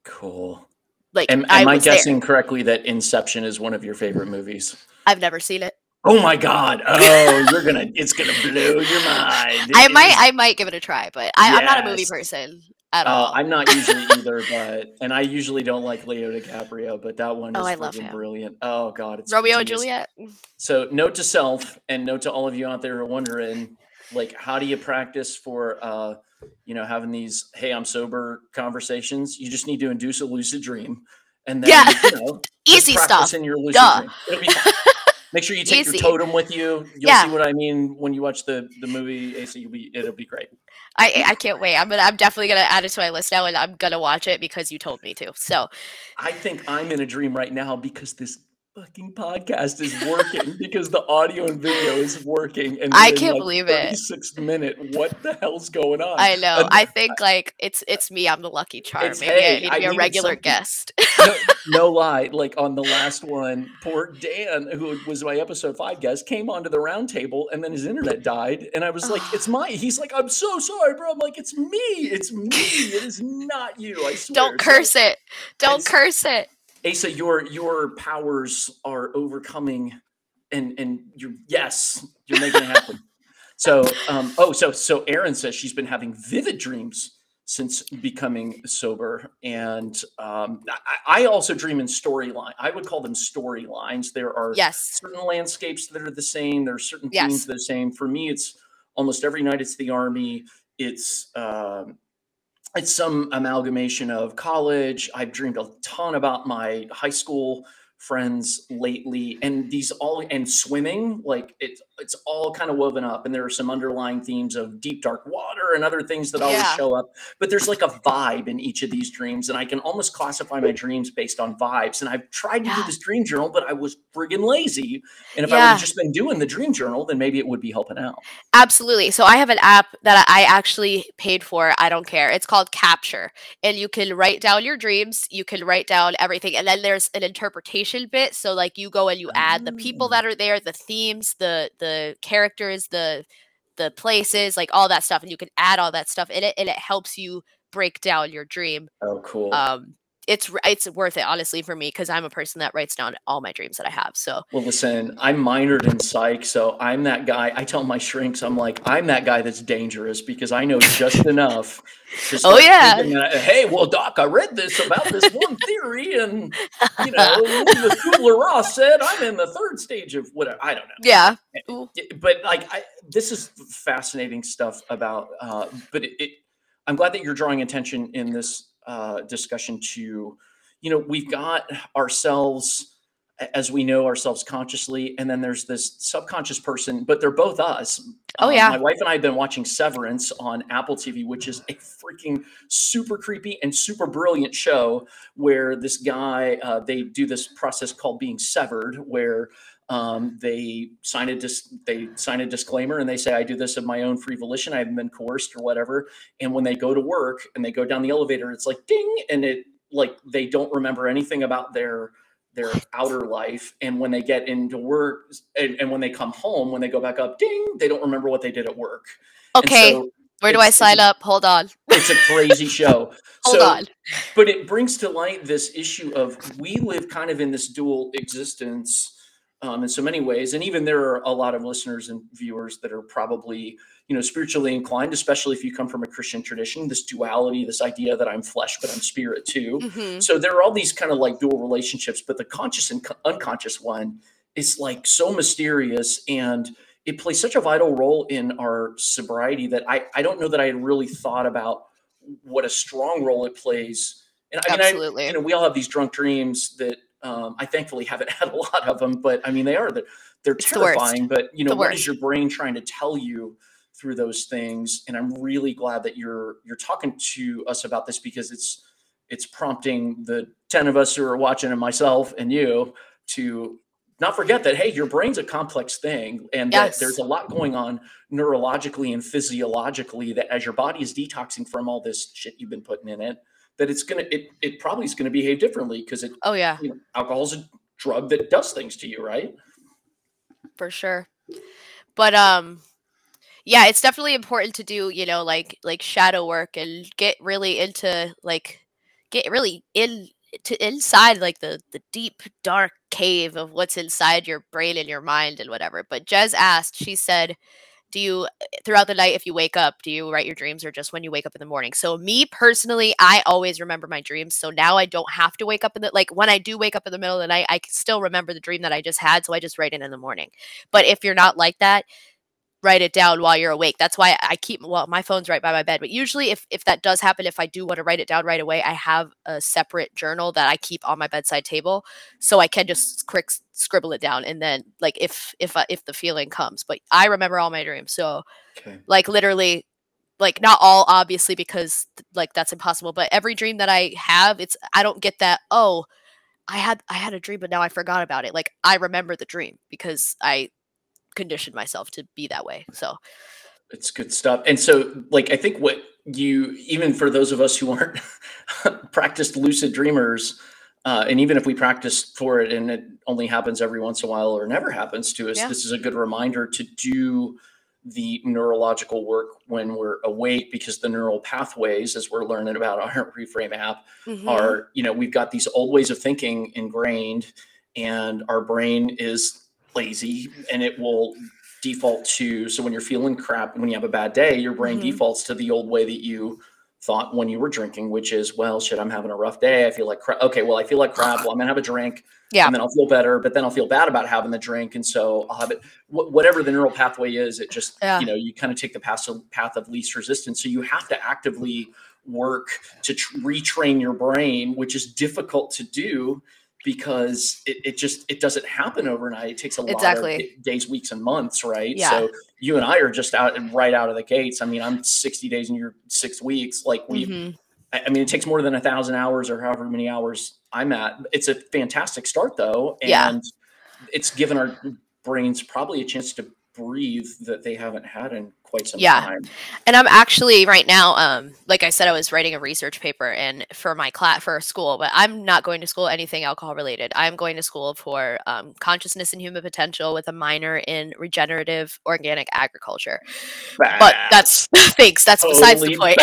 Cool. like Am, I am I, there. guessing correctly that Inception is one of your favorite movies? i've never seen it Oh my God! Oh, you're gonna, it's gonna blow your mind. i might I might give it a try but I, i'm not a movie person at Uh, all I'm not usually either, but and I usually don't like Leo DiCaprio, but that one is Oh, I love brilliant. Oh God, it's romeo and juliet So, note to self, and note to all of you out there who are wondering, like, how do you practice for, uh, you know, having these "Hey, I'm sober" conversations? You just need to induce a lucid dream, and then Yeah. you know, easy stuff in your lucid Duh. dream. It'll be fine. Make sure you take Easy. your totem with you. You'll Yeah. see what I mean when you watch the the movie. AC, you'll be it'll be great. I I can't wait. I'm gonna I'm definitely gonna add it to my list now, and I'm gonna watch it because you told me to. So I think I'm in a dream right now because this fucking podcast is working because the audio and video is working. And I can't like, believe it. 36th minute. What the hell's going on? I know. And- I think like it's it's me. I'm the lucky charm. Maybe hey, I need I to be a regular something. guest. no, no lie. Like on the last one, poor Dan, who was my episode five guest, came onto the round table and then his internet died. And I was like, it's my, he's like, I'm so sorry, bro. I'm like, it's me. It's me. It is not you. I swear. Don't So, curse it. Don't just- curse it. Asa, your, your powers are overcoming and, and you're, yes, you're making it happen. so, um, oh, so, so Erin says she's been having vivid dreams since becoming sober. And um, I, I also dream in storyline. I would call them storylines. There are Yes. certain landscapes that are the same. There are certain Yes. themes that are the same. For me, it's almost every night it's the army. It's um, it's some amalgamation of college. I've dreamed a ton about my high school friends lately, and these all and swimming. Like it's it's all kind of woven up, and there are some underlying themes of deep dark water and other things that always Yeah. show up. But there's like a vibe in each of these dreams, and I can almost classify my dreams based on vibes. And I've tried to do this dream journal, but I was friggin' lazy. And if I would have just been doing the dream journal, then maybe it would be helping out. Absolutely. So I have an app that I actually paid for. I don't care. It's called Capture. And you can write down your dreams, you can write down everything. And then there's an interpretation bit. So like you go and you add the people Oh. that are there, the themes, the the characters, the the places, like all that stuff and you can add all that stuff in it and it helps you break down your dream. Oh, cool. Um it's it's worth it honestly for me because I'm a person that writes down all my dreams that I have. So Well, listen, I'm minored in psych, so I'm that guy. I tell my shrinks, I'm like, I'm that guy that's dangerous because I know just enough. to Oh, yeah. that, hey, well, Doc, I read this about this one theory, and you know, the Kubler Ross said I'm in the third stage of whatever. I don't know. yeah. Yeah, but like I, this is fascinating stuff about uh but it, it i'm glad that you're drawing attention in this uh discussion to you know we've got ourselves as we know ourselves consciously and then there's this subconscious person but they're both us Oh, Um, yeah. my wife and i have been watching severance on apple tv which is a freaking super creepy and super brilliant show where this guy uh, they do this process called being severed where um, they sign a dis- they sign a disclaimer and they say I do this of my own free volition. I haven't been coerced or whatever. And when they go to work and they go down the elevator, it's like ding, and it like they don't remember anything about their their outer life. And when they get into work and, and when they come home, when they go back up, ding, they don't remember what they did at work. Okay. so Where do I sign up? Hold on. it's a crazy show. Hold so, on. but it brings to light this issue of we live kind of in this dual existence um, in so many ways and even there are a lot of listeners and viewers that are probably you know spiritually inclined especially if you come from a christian tradition this duality this idea that i'm flesh but i'm spirit too Mhm. so there are all these kind of like dual relationships but the conscious and co- unconscious one is like so mysterious and it plays such a vital role in our sobriety that i i don't know that i had really thought about what a strong role it plays and i mean Absolutely. I, you know we all have these drunk dreams that um, i thankfully haven't had a lot of them but i mean they are that they're It's the terrifying but you know what is your brain trying to tell you through those things? And i'm really glad that you're you're talking to us about this because it's it's prompting the 10 of us who are watching and myself and you to not forget that hey your brain's a complex thing and that there's a lot going on neurologically and physiologically that as your body is detoxing from all this shit you've been putting in it that it's gonna it, it probably is gonna behave differently because it Oh yeah, you know alcohol's a drug that does things to you right for sure. But um yeah, it's definitely important to do, you know, like like shadow work and get really into like get really in to inside like the the deep dark cave of what's inside your brain and your mind and whatever. But Jez asked, she said, do you eh, throughout the night if you wake up do you write your dreams or just when you wake up in the morning? So me personally i always remember my dreams so now i don't have to wake up in the like when i do wake up in the middle of the night i still remember the dream that i just had so i just write it in the morning. But if you're not like that write it down while you're awake. That's why I keep well, my phone's right by my bed. But usually if if that does happen, if I do want to write it down right away, I have a separate journal that I keep on my bedside table so I can just quick scribble it down and then like if if uh, if the feeling comes. But I remember all my dreams. So okay. like literally like not all obviously because like that's impossible, but every dream that I have, it's I don't get that, oh, I had I had a dream but now I forgot about it. Like I remember the dream because I conditioned myself to be that way. So it's good stuff. And so, like, I think what you, even for those of us who aren't practiced lucid dreamers, uh, and even if we practice for it and it only happens every once in a while or never happens to us, yeah. this is a good reminder to do the neurological work when we're awake because the neural pathways as we're learning about our reframe app mm-hmm. are you know we've got these old ways of thinking ingrained and our brain is lazy and it will default to so when you're feeling crap when you have a bad day your brain mm-hmm. defaults to the old way that you thought when you were drinking which is well shit i'm having a rough day. I feel like crap. Okay well i feel like crap. Well i'm gonna have a drink yeah. and then i'll feel better but then i'll feel bad about having the drink. And so i'll have it wh- whatever the neural pathway is it just yeah. you know you kind of take the path of, path of least resistance. So you have to actively work to tr- retrain your brain which is difficult to do because it, it just it doesn't happen overnight. It takes a exactly. lot of days, weeks, and months, right? Yeah. So you and I are just out and right out of the gates. I mean, I'm 60 days and you're six weeks. Like we mm-hmm. I mean, it takes more than a thousand hours or however many hours I'm at. It's a fantastic start though. And yeah. it's given our brains probably a chance to breathe that they haven't had in quite some yeah. time. And I'm actually right now, um, like I said, I was writing a research paper and for my class for school, but I'm not going to school anything alcohol related. I'm going to school for um, consciousness and human potential with a minor in regenerative organic agriculture. But that's thanks. That's totally besides the point.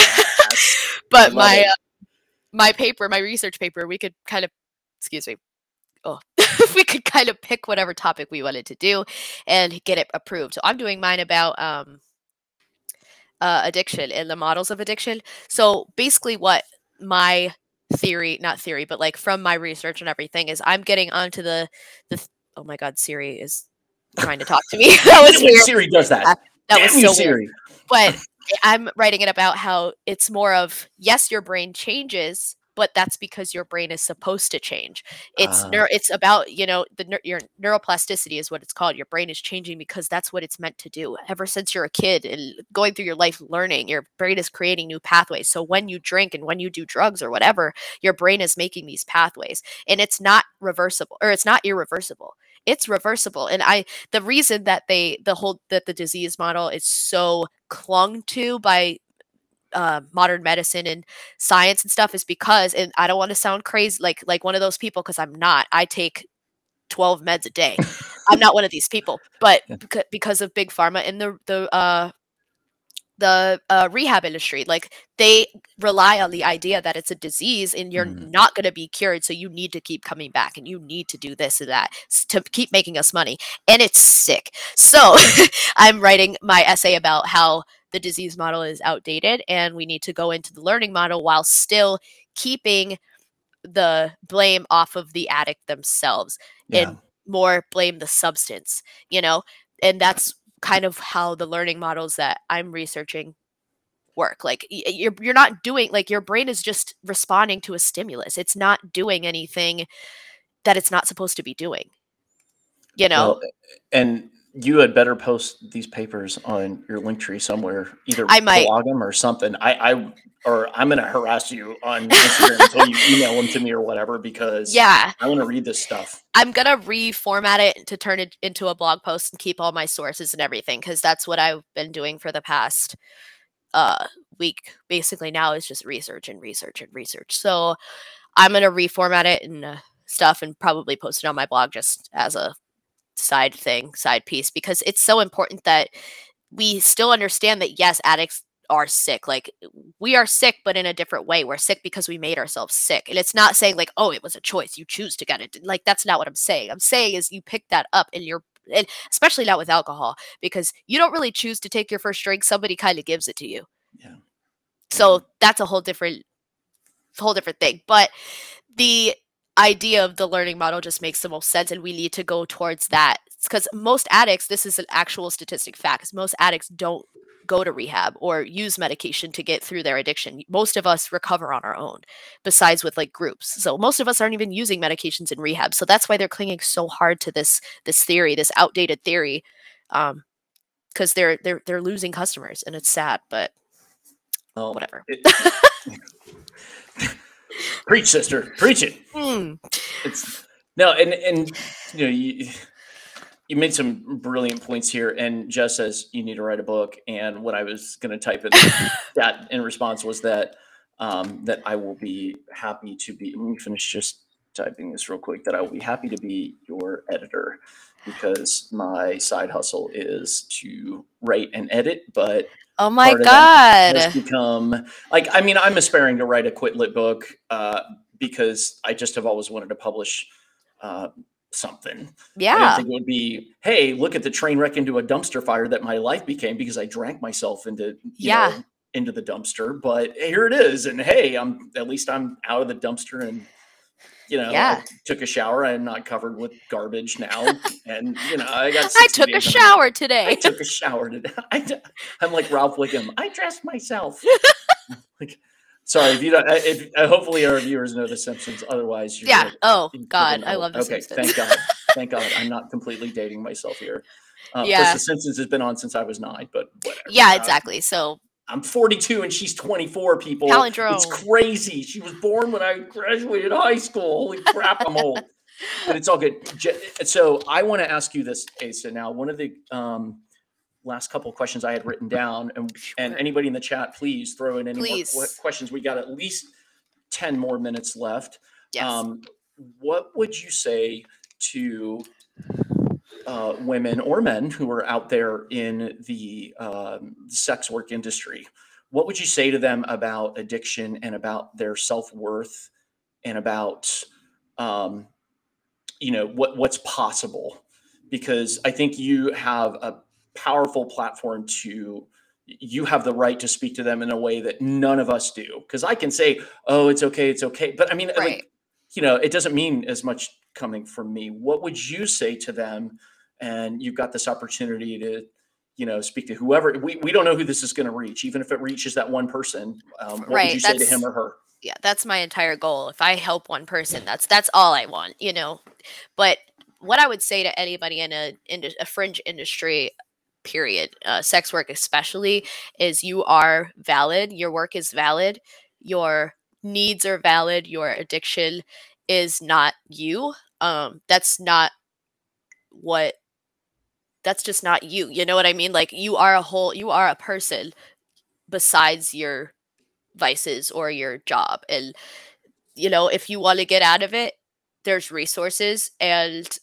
but my uh, my paper, my research paper, we could kind of excuse me oh, we could kind of pick whatever topic we wanted to do and get it approved. So I'm doing mine about um, uh, addiction and the models of addiction. So basically, what my theory, not theory, but like from my research and everything, is I'm getting onto the the. Oh my God, Siri is trying to talk to me. that was weird. Siri does that. That, that was so Siri. weird. But I'm writing it about how it's more of yes, your brain changes, but that's because your brain is supposed to change. It's uh. neuro, it's about you know the your neuroplasticity is what it's called. Your brain is changing because that's what it's meant to do. Ever since you're a kid and going through your life learning, your brain is creating new pathways. So when you drink and when you do drugs or whatever, your brain is making these pathways, and it's not reversible or it's not irreversible it's reversible and i the reason that they the whole that the disease model is so clung to by uh, modern medicine and science and stuff is because and i don't want to sound crazy like like one of those people because i'm not i take 12 meds a day i'm not one of these people but yeah. because of big pharma and the the uh the uh, rehab industry like they rely on the idea that it's a disease and you're mm. not going to be cured so you need to keep coming back and you need to do this and that to keep making us money and it's sick so i'm writing my essay about how the disease model is outdated and we need to go into the learning model while still keeping the blame off of the addict themselves yeah. and more blame the substance, you know? And that's kind of how the learning models that I'm researching work. Like you're you're not doing like your brain is just responding to a stimulus. It's not doing anything that it's not supposed to be doing. You know. Well, and you had better post these papers on your link tree somewhere, either I might blog them or something. I, I or I'm going to harass you on Instagram until you email them to me or whatever because yeah, I want to read this stuff. I'm going to reformat it to turn it into a blog post and keep all my sources and everything because that's what I've been doing for the past uh week. Basically, now is just research and research and research. So I'm going to reformat it and uh, stuff and probably post it on my blog just as a side thing, side piece, because it's so important that we still understand that yes, addicts are sick. Like we are sick, but in a different way. We're sick because we made ourselves sick. And it's not saying like, oh, it was a choice. You choose to get it. Like that's not what I'm saying. I'm saying is you pick that up and you're and especially not with alcohol, because you don't really choose to take your first drink. Somebody kind of gives it to you. Yeah. So that's a whole different whole different thing. But the idea of the learning model just makes the most sense and we need to go towards that. Because most addicts this is an actual statistic fact most addicts don't go to rehab or use medication to get through their addiction. Most of us recover on our own besides with like groups. So most of us aren't even using medications in rehab. So that's why they're clinging so hard to this this theory this outdated theory um because they're they're they're losing customers and it's sad but oh whatever. It, preach sister preach it mm. it's no and and you know you you made some brilliant points here and just says you need to write a book and what i was going to type in that in response was that um, that i will be happy to be let me finish just typing this real quick that i will be happy to be your editor because my side hustle is to write and edit but oh my god has become like i mean i'm aspiring to write a quit lit book uh, because i just have always wanted to publish uh, something. Yeah. I didn't think it would be, hey, look at the train wreck into a dumpster fire that my life became because I drank myself into yeah. Know, into the dumpster. But here it is. And hey, I'm at least I'm out of the dumpster and you know, yeah. I took a shower. I'm not covered with garbage now. and you know, I got I took a shower today. I took a shower today. I, am like Ralph Wiggum. I dressed myself. like Sorry, if you don't. If uh, hopefully our viewers know The Simpsons. Otherwise, yeah. Gonna, oh God, I love The okay, Simpsons. thank God. Thank God, I'm not completely dating myself here. Uh, yeah, The Simpsons has been on since I was nine, but whatever. Yeah, exactly. So I'm 42 and she's 24. People, Palindrome. it's crazy. She was born when I graduated high school. Holy crap, I'm old. but it's all good. So I want to ask you this, Asa. Now, one of the um, last couple of questions I had written down, and and anybody in the chat, please throw in any please. more questions. We got at least ten more minutes left. Yes. Um, what would you say to uh, women or men who are out there in the um, sex work industry? What would you say to them about addiction and about their self worth and about um, you know what what's possible? Because I think you have a powerful platform to you have the right to speak to them in a way that none of us do because i can say oh it's okay it's okay but i mean right. like you know it doesn't mean as much coming from me what would you say to them and you've got this opportunity to you know speak to whoever we, we don't know who this is going to reach even if it reaches that one person um, what right. would you say to him or her yeah that's my entire goal if i help one person that's that's all i want you know but what i would say to anybody in a in a fringe industry period uh, sex work especially is you are valid your work is valid your needs are valid your addiction is not you um that's not what that's just not you you know what i mean? Like you are a whole you are a person besides your vices or your job and you know if you want to get out of it there's resources and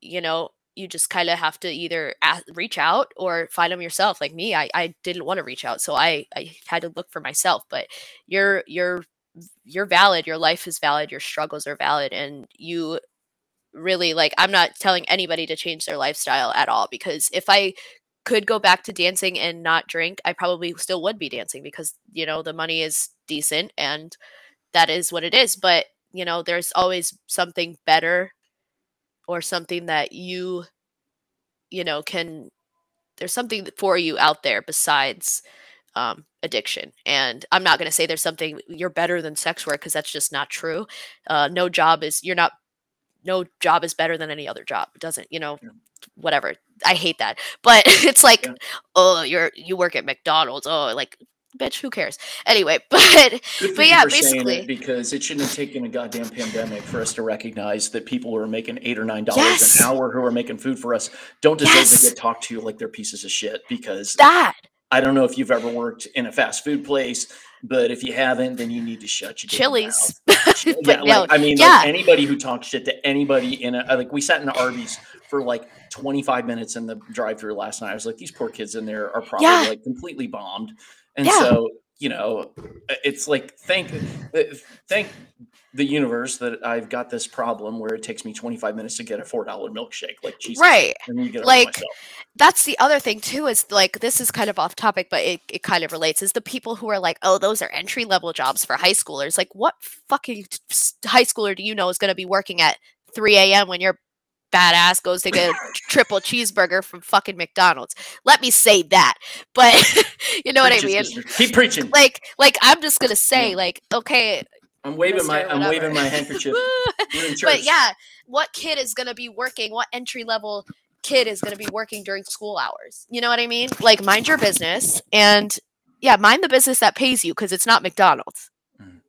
you know you just kind of have to either ask, reach out or find them yourself. Like me I, I didn't want to reach out so I, I had to look for myself but you're you're you're valid your life is valid your struggles are valid and you really like i'm not telling anybody to change their lifestyle at all because if i could go back to dancing and not drink i probably still would be dancing because you know the money is decent and that is what it is. But you know there's always something better or something that you you know can there's something for you out there besides um, addiction. And i'm not going to say there's something you're better than sex work because that's just not true. Uh, no job is you're not no job is better than any other job it doesn't you know yeah. whatever i hate that but it's like yeah. oh you're you work at mcdonald's oh like bitch, who cares? Anyway, but but yeah, basically because it shouldn't have taken a goddamn pandemic for us to recognize that people who are making eight or nine dollars yes. an hour who are making food for us don't deserve yes. to get talked to like they're pieces of shit because that I don't know if you've ever worked in a fast food place, but if you haven't, then you need to shut your Chili's. yeah, like, oh, I mean, yeah. like anybody who talks shit to anybody in a like we sat in the Arby's for like 25 minutes in the drive-through last night. I was like, these poor kids in there are probably yeah. like completely bombed and so you know, it's like thank uh, thank the universe that I've got this problem where it takes me 25 minutes to get a four dollar milkshake. Like Jesus, right. like that's the other thing too is like this is kind of off topic, but it, it kind of relates. Is the people who are like, oh, those are entry level jobs for high schoolers. Like, what fucking high schooler do you know is going to be working at 3 a.m. when your badass goes to get a triple cheeseburger from fucking McDonald's. Let me say that. But you know what I mean? Keep preaching. Like like I'm just gonna say, like, okay, I'm waving my I'm waving my handkerchief. but yeah, what kid is gonna be working? What entry level kid is gonna be working during school hours? You know what I mean? Like mind your business and yeah, mind the business that pays you because it's not McDonald's. Mm.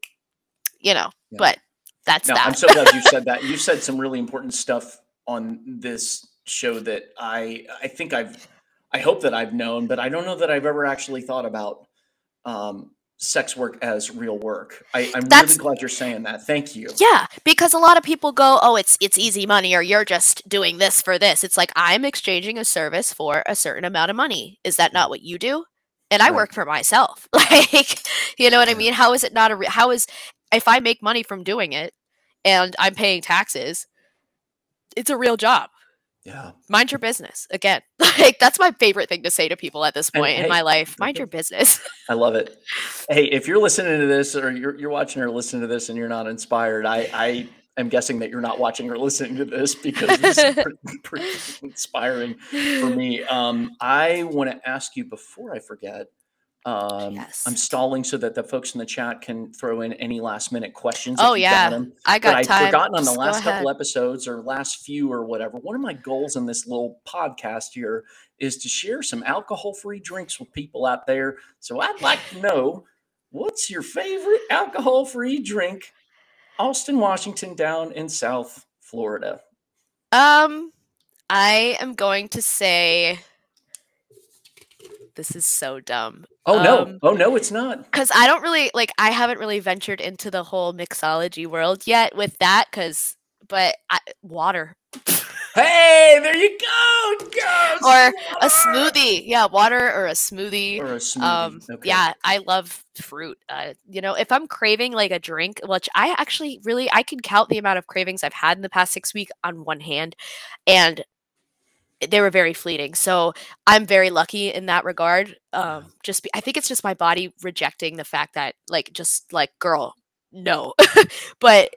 You know, yeah. but that's no, that. I'm so glad you said that. You said some really important stuff on this show that I I think I've I hope that I've known, but I don't know that I've ever actually thought about um, sex work as real work. I, am really glad you're saying that. Thank you. Yeah, because a lot of people go, "Oh, it's it's easy money," or "You're just doing this for this." It's like I'm exchanging a service for a certain amount of money. Is that not what you do? And I right. work for myself. Like, you know what I mean? How is it not a? Re- how is if I make money from doing it and I'm paying taxes? It's a real job. Yeah. Mind your business. Again, like that's my favorite thing to say to people at this point and, in hey, my life. Mind your business. I love it. Hey, if you're listening to this or you're, you're watching or listening to this and you're not inspired, I, I am guessing that you're not watching or listening to this because this is pretty, pretty inspiring for me. Um, I want to ask you before I forget um, yes. I'm stalling so that the folks in the chat can throw in any last minute questions. Oh yeah, got I got but time. I've forgotten on the last couple episodes or last few or whatever. One of my goals in this little podcast here is to share some alcohol-free drinks with people out there. So I'd like to know what's your favorite alcohol-free drink, Austen, Washington, down in South Florida. Um, I am going to say this is so dumb. Oh no! Um, oh no, it's not. Because I don't really like. I haven't really ventured into the whole mixology world yet with that. Because, but I, water. hey, there you go. or a smoothie. Yeah, water or a smoothie. Or a smoothie. Um, okay. Yeah, I love fruit. Uh, you know, if I'm craving like a drink, which I actually really I can count the amount of cravings I've had in the past six weeks on one hand, and they were very fleeting. So I'm very lucky in that regard. Um, just be, I think it's just my body rejecting the fact that like just like girl, no. but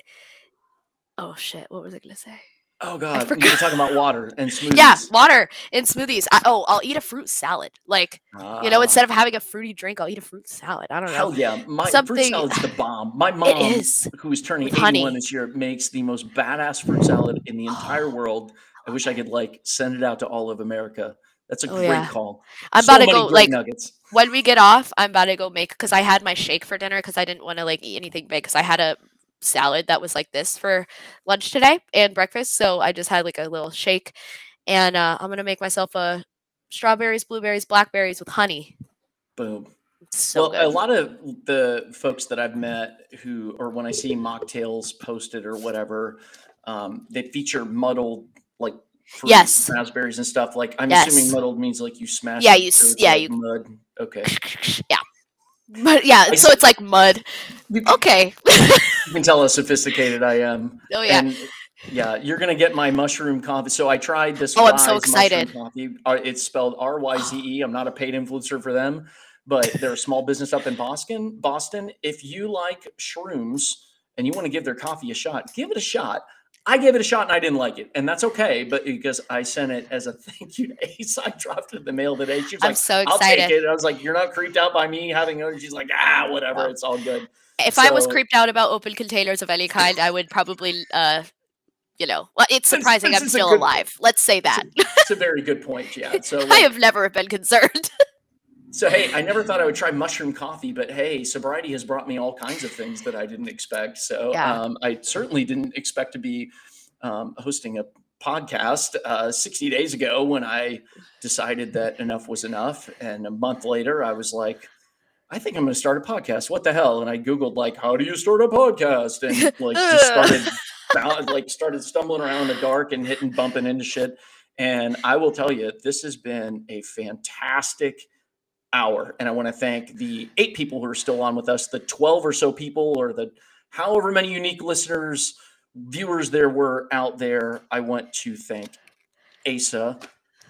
oh shit, what was I gonna say? Oh god, you were talking about water and smoothies. Yeah, water and smoothies. I, oh, I'll eat a fruit salad. Like you know, instead of having a fruity drink, I'll eat a fruit salad. I don't know. Hell yeah, my Something, fruit salad's the bomb. My mom, who is turning eighty-one this year, makes the most badass fruit salad in the entire world. I wish I could like send it out to all of America. That's a oh, great yeah. call. I'm so about to go like nuggets. when we get off. I'm about to go make because I had my shake for dinner because I didn't want to like eat anything big because I had a salad that was like this for lunch today and breakfast. So I just had like a little shake, and uh, I'm gonna make myself a strawberries, blueberries, blackberries with honey. Boom. So well, good. a lot of the folks that I've met who, or when I see mocktails posted or whatever, um, they feature muddled like fruit, yes raspberries and stuff. Like I'm yes. assuming muddled means like you smash. Yeah, you yeah like you mud. Okay. yeah. But yeah, I so it's like mud. okay. you can tell how sophisticated I am. Oh yeah. And, yeah, you're gonna get my mushroom coffee. So I tried this. Oh, I'm so excited! Coffee. Uh, it's spelled R Y Z E. I'm not a paid influencer for them, but they're a small business up in Boston. Boston. If you like shrooms and you want to give their coffee a shot, give it a shot. I gave it a shot and I didn't like it, and that's okay. But because I sent it as a thank you to Ace, I dropped it in the mail today. She was I'm like, so excited. I'll take it. I was like, "You're not creeped out by me having it." She's like, "Ah, whatever. It's all good." If so, I was creeped out about open containers of any kind, I would probably, uh, you know, well, it's surprising I'm still alive. Let's say that. It's a, a, very good point, yeah. So like, I have never been concerned. So hey, I never thought I would try mushroom coffee, but hey, sobriety has brought me all kinds of things that I didn't expect. So yeah. um, I certainly didn't expect to be um, hosting a podcast uh, 60 days ago when I decided that enough was enough. And a month later, I was like, I think I'm going to start a podcast. What the hell? And I Googled like, how do you start a podcast? And like just started, like started stumbling around in the dark and hitting, bumping into shit. And I will tell you, this has been a fantastic hour. And I want to thank the eight people who are still on with us, the 12 or so people, or the however many unique listeners, viewers there were out there. I want to thank Asa,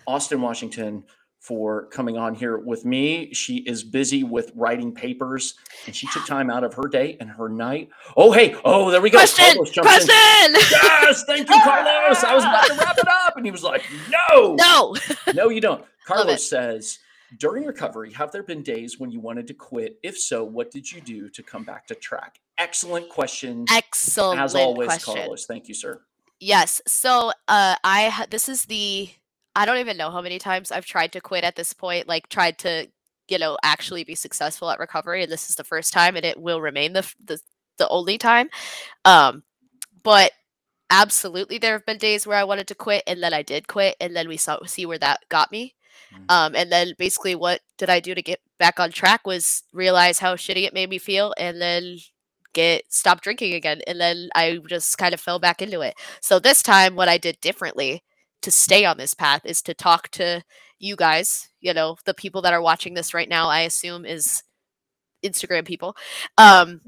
Austen, Washington, for coming on here with me. She is busy with writing papers and she took time out of her day and her night. Oh, hey, oh, there we go. Question, question. In. Yes, thank you, Carlos. I was about to wrap it up. And he was like, no, no, no, you don't. Carlos says, during recovery, have there been days when you wanted to quit? If so, what did you do to come back to track? Excellent question. Excellent. As always, question. Carlos. Thank you, sir. Yes. So, uh, I this is the I don't even know how many times I've tried to quit at this point. Like, tried to you know actually be successful at recovery, and this is the first time, and it will remain the the the only time. Um, but absolutely, there have been days where I wanted to quit, and then I did quit, and then we saw see where that got me. Mm-hmm. Um, and then basically, what did I do to get back on track was realize how shitty it made me feel, and then get stop drinking again. And then I just kind of fell back into it. So this time, what I did differently to stay on this path is to talk to you guys. You know, the people that are watching this right now. I assume is Instagram people. Um,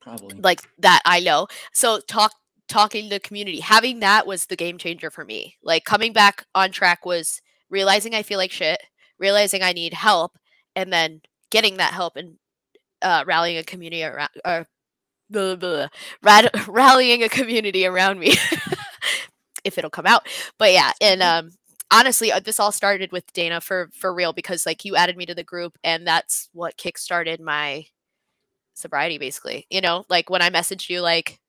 Probably like that. I know. So talk talking to the community having that was the game changer for me like coming back on track was realizing I feel like shit, realizing I need help, and then getting that help and uh, rallying a community around, uh, blah, blah, blah, rallying a community around me, if it'll come out. But yeah, and um, honestly, uh, this all started with Dana for for real because like you added me to the group, and that's what kickstarted my sobriety. Basically, you know, like when I messaged you, like,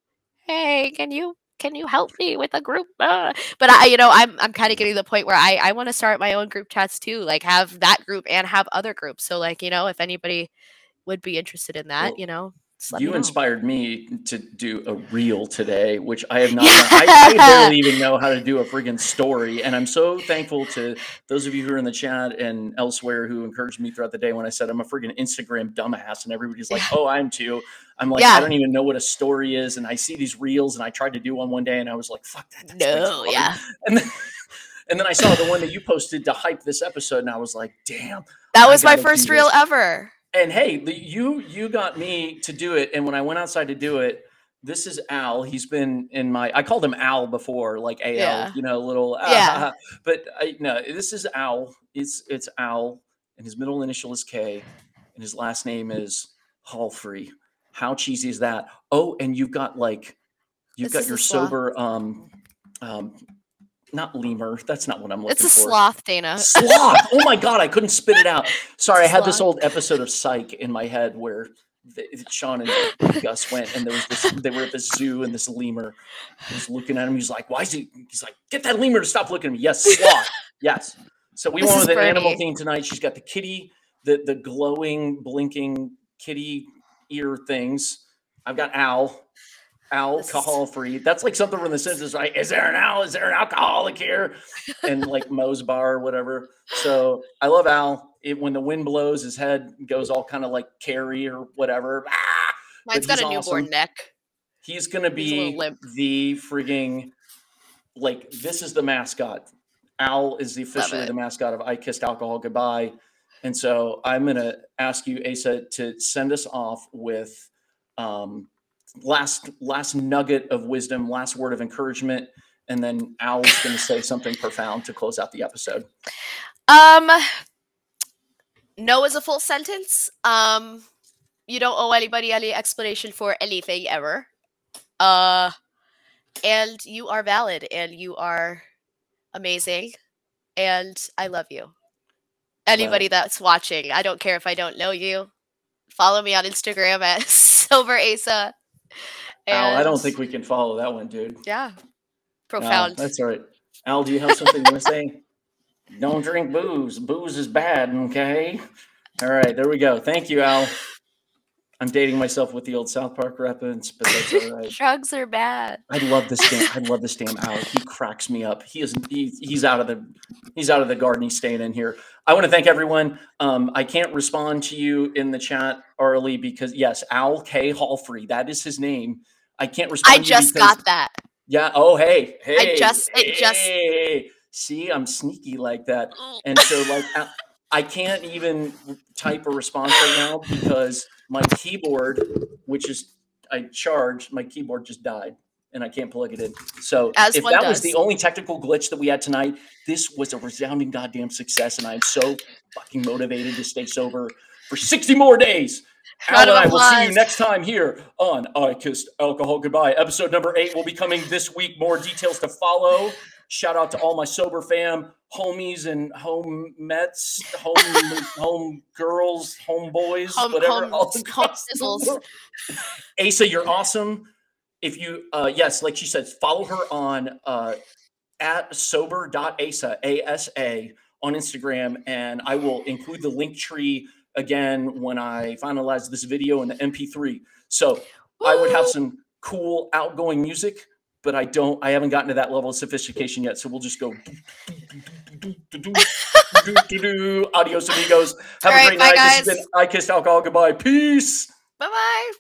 "Hey, can you can you help me with a group? Uh, but I, you know, I'm I'm kind of getting to the point where I I want to start my own group chats too, like have that group and have other groups. So like you know, if anybody would be interested in that, well, you know, you inspired me to do a reel today, which I have not. I, I, barely even know how to do a friggin' story, and I'm so thankful to those of you who are in the chat and elsewhere who encouraged me throughout the day when I said I'm a friggin' Instagram dumbass, and everybody's like, "Oh, I'm too." I'm like, yeah. I don't even know what a story is, and I see these reels, and I tried to do one one day, and I was like, "Fuck that!" no, yeah. And then, and then I saw the one that you posted to hype this episode, and I was like, "Damn!" That was my first reel ever and hey, the, you you got me to do it, and when I went outside to do it, this is Al. He's been in my. I called him Al before, like Al, yeah. you know, little. Yeah. but I no, this is Al. It's it's Al, and his middle initial is K, and his last name is Hawlfree. How cheesy is that? Oh, and you've got like, you've this got your sober um um not lemur. That's not what I'm looking for. It's a sloth, Dana. Sloth. oh my god, I couldn't spit it out. Sorry, I had this old episode of Psych in my head where the, Sean and Gus went, and there was this. They were at the zoo, and this lemur was looking at him. He's like, "Why is he?" He's like, "Get that lemur to stop looking at me." Yes, sloth. yes. So we this went with an animal theme tonight. She's got the kitty, the the glowing, blinking kitty ear things. I've got Al alcohol free. That's like something from The Simpsons, right? Is there an Al? Is there an alcoholic here? And like Moe's bar or whatever. So I love Al. It, when the wind blows, his head goes all kind of like Carrie or whatever. Ah! Mine's got a newborn neck. He's gonna be the frigging like this is the mascot. Al is the officially the mascot of I Kissed Alcohol Goodbye. And so I'm gonna ask you, Asa, to send us off with um, last last nugget of wisdom, last word of encouragement, and then Al's going to say something profound to close out the episode. Um, no is a full sentence. Um, you don't owe anybody any explanation for anything ever. Uh, and you are valid, and you are amazing, and I love you. Anybody that's watching, I don't care if I don't know you. Follow me on Instagram at Sober Asa. Al, I don't think we can follow that one, dude. Yeah. Profound. No, that's all right. Al, do you have something you want to say? Don't drink booze. Booze is bad, okay? All right, there we go. Thank you, Al. I'm dating myself with the old South Park reference, but that's all right. Drugs are bad. I love this damn. I love this damn Al. He cracks me up. He is. He, he's out of the. He's out of the garden. He's staying in here. I want to thank everyone. Um, I can't respond to you in the chat early because yes, Al K Hawlfree. That is his name. I can't respond. I just because, got that. Yeah. Oh, hey, hey. I just. It hey. just. See, I'm sneaky like that, and so like. I can't even type a response right now because my keyboard, which is I charged, my keyboard just died and I can't plug it in. So As if that does. was the only technical glitch that we had tonight, this was a resounding goddamn success, and I'm so fucking motivated to stay sober for 60 more days. Round Al and I will see you next time here on I Kissed Alcohol Goodbye. Episode number eight will be coming this week. More details to follow. Shout out to all my sober fam, homies and home mets, home home girls, home boys, Home- whatever. home- all home Asa, you're awesome. If you, uh, yes, like she said, follow her on uh, at sober.asa, A-S-A, on Instagram, and I will include the link tree again when I finalize this video in the MP3. So I would have some cool outgoing music, but I don't, I haven't gotten to that level of sophistication yet. So we'll just go. Adios, amigos. Have All a right, great bye, night. This has been I Kissed Alcohol Goodbye. Peace. Bye bye.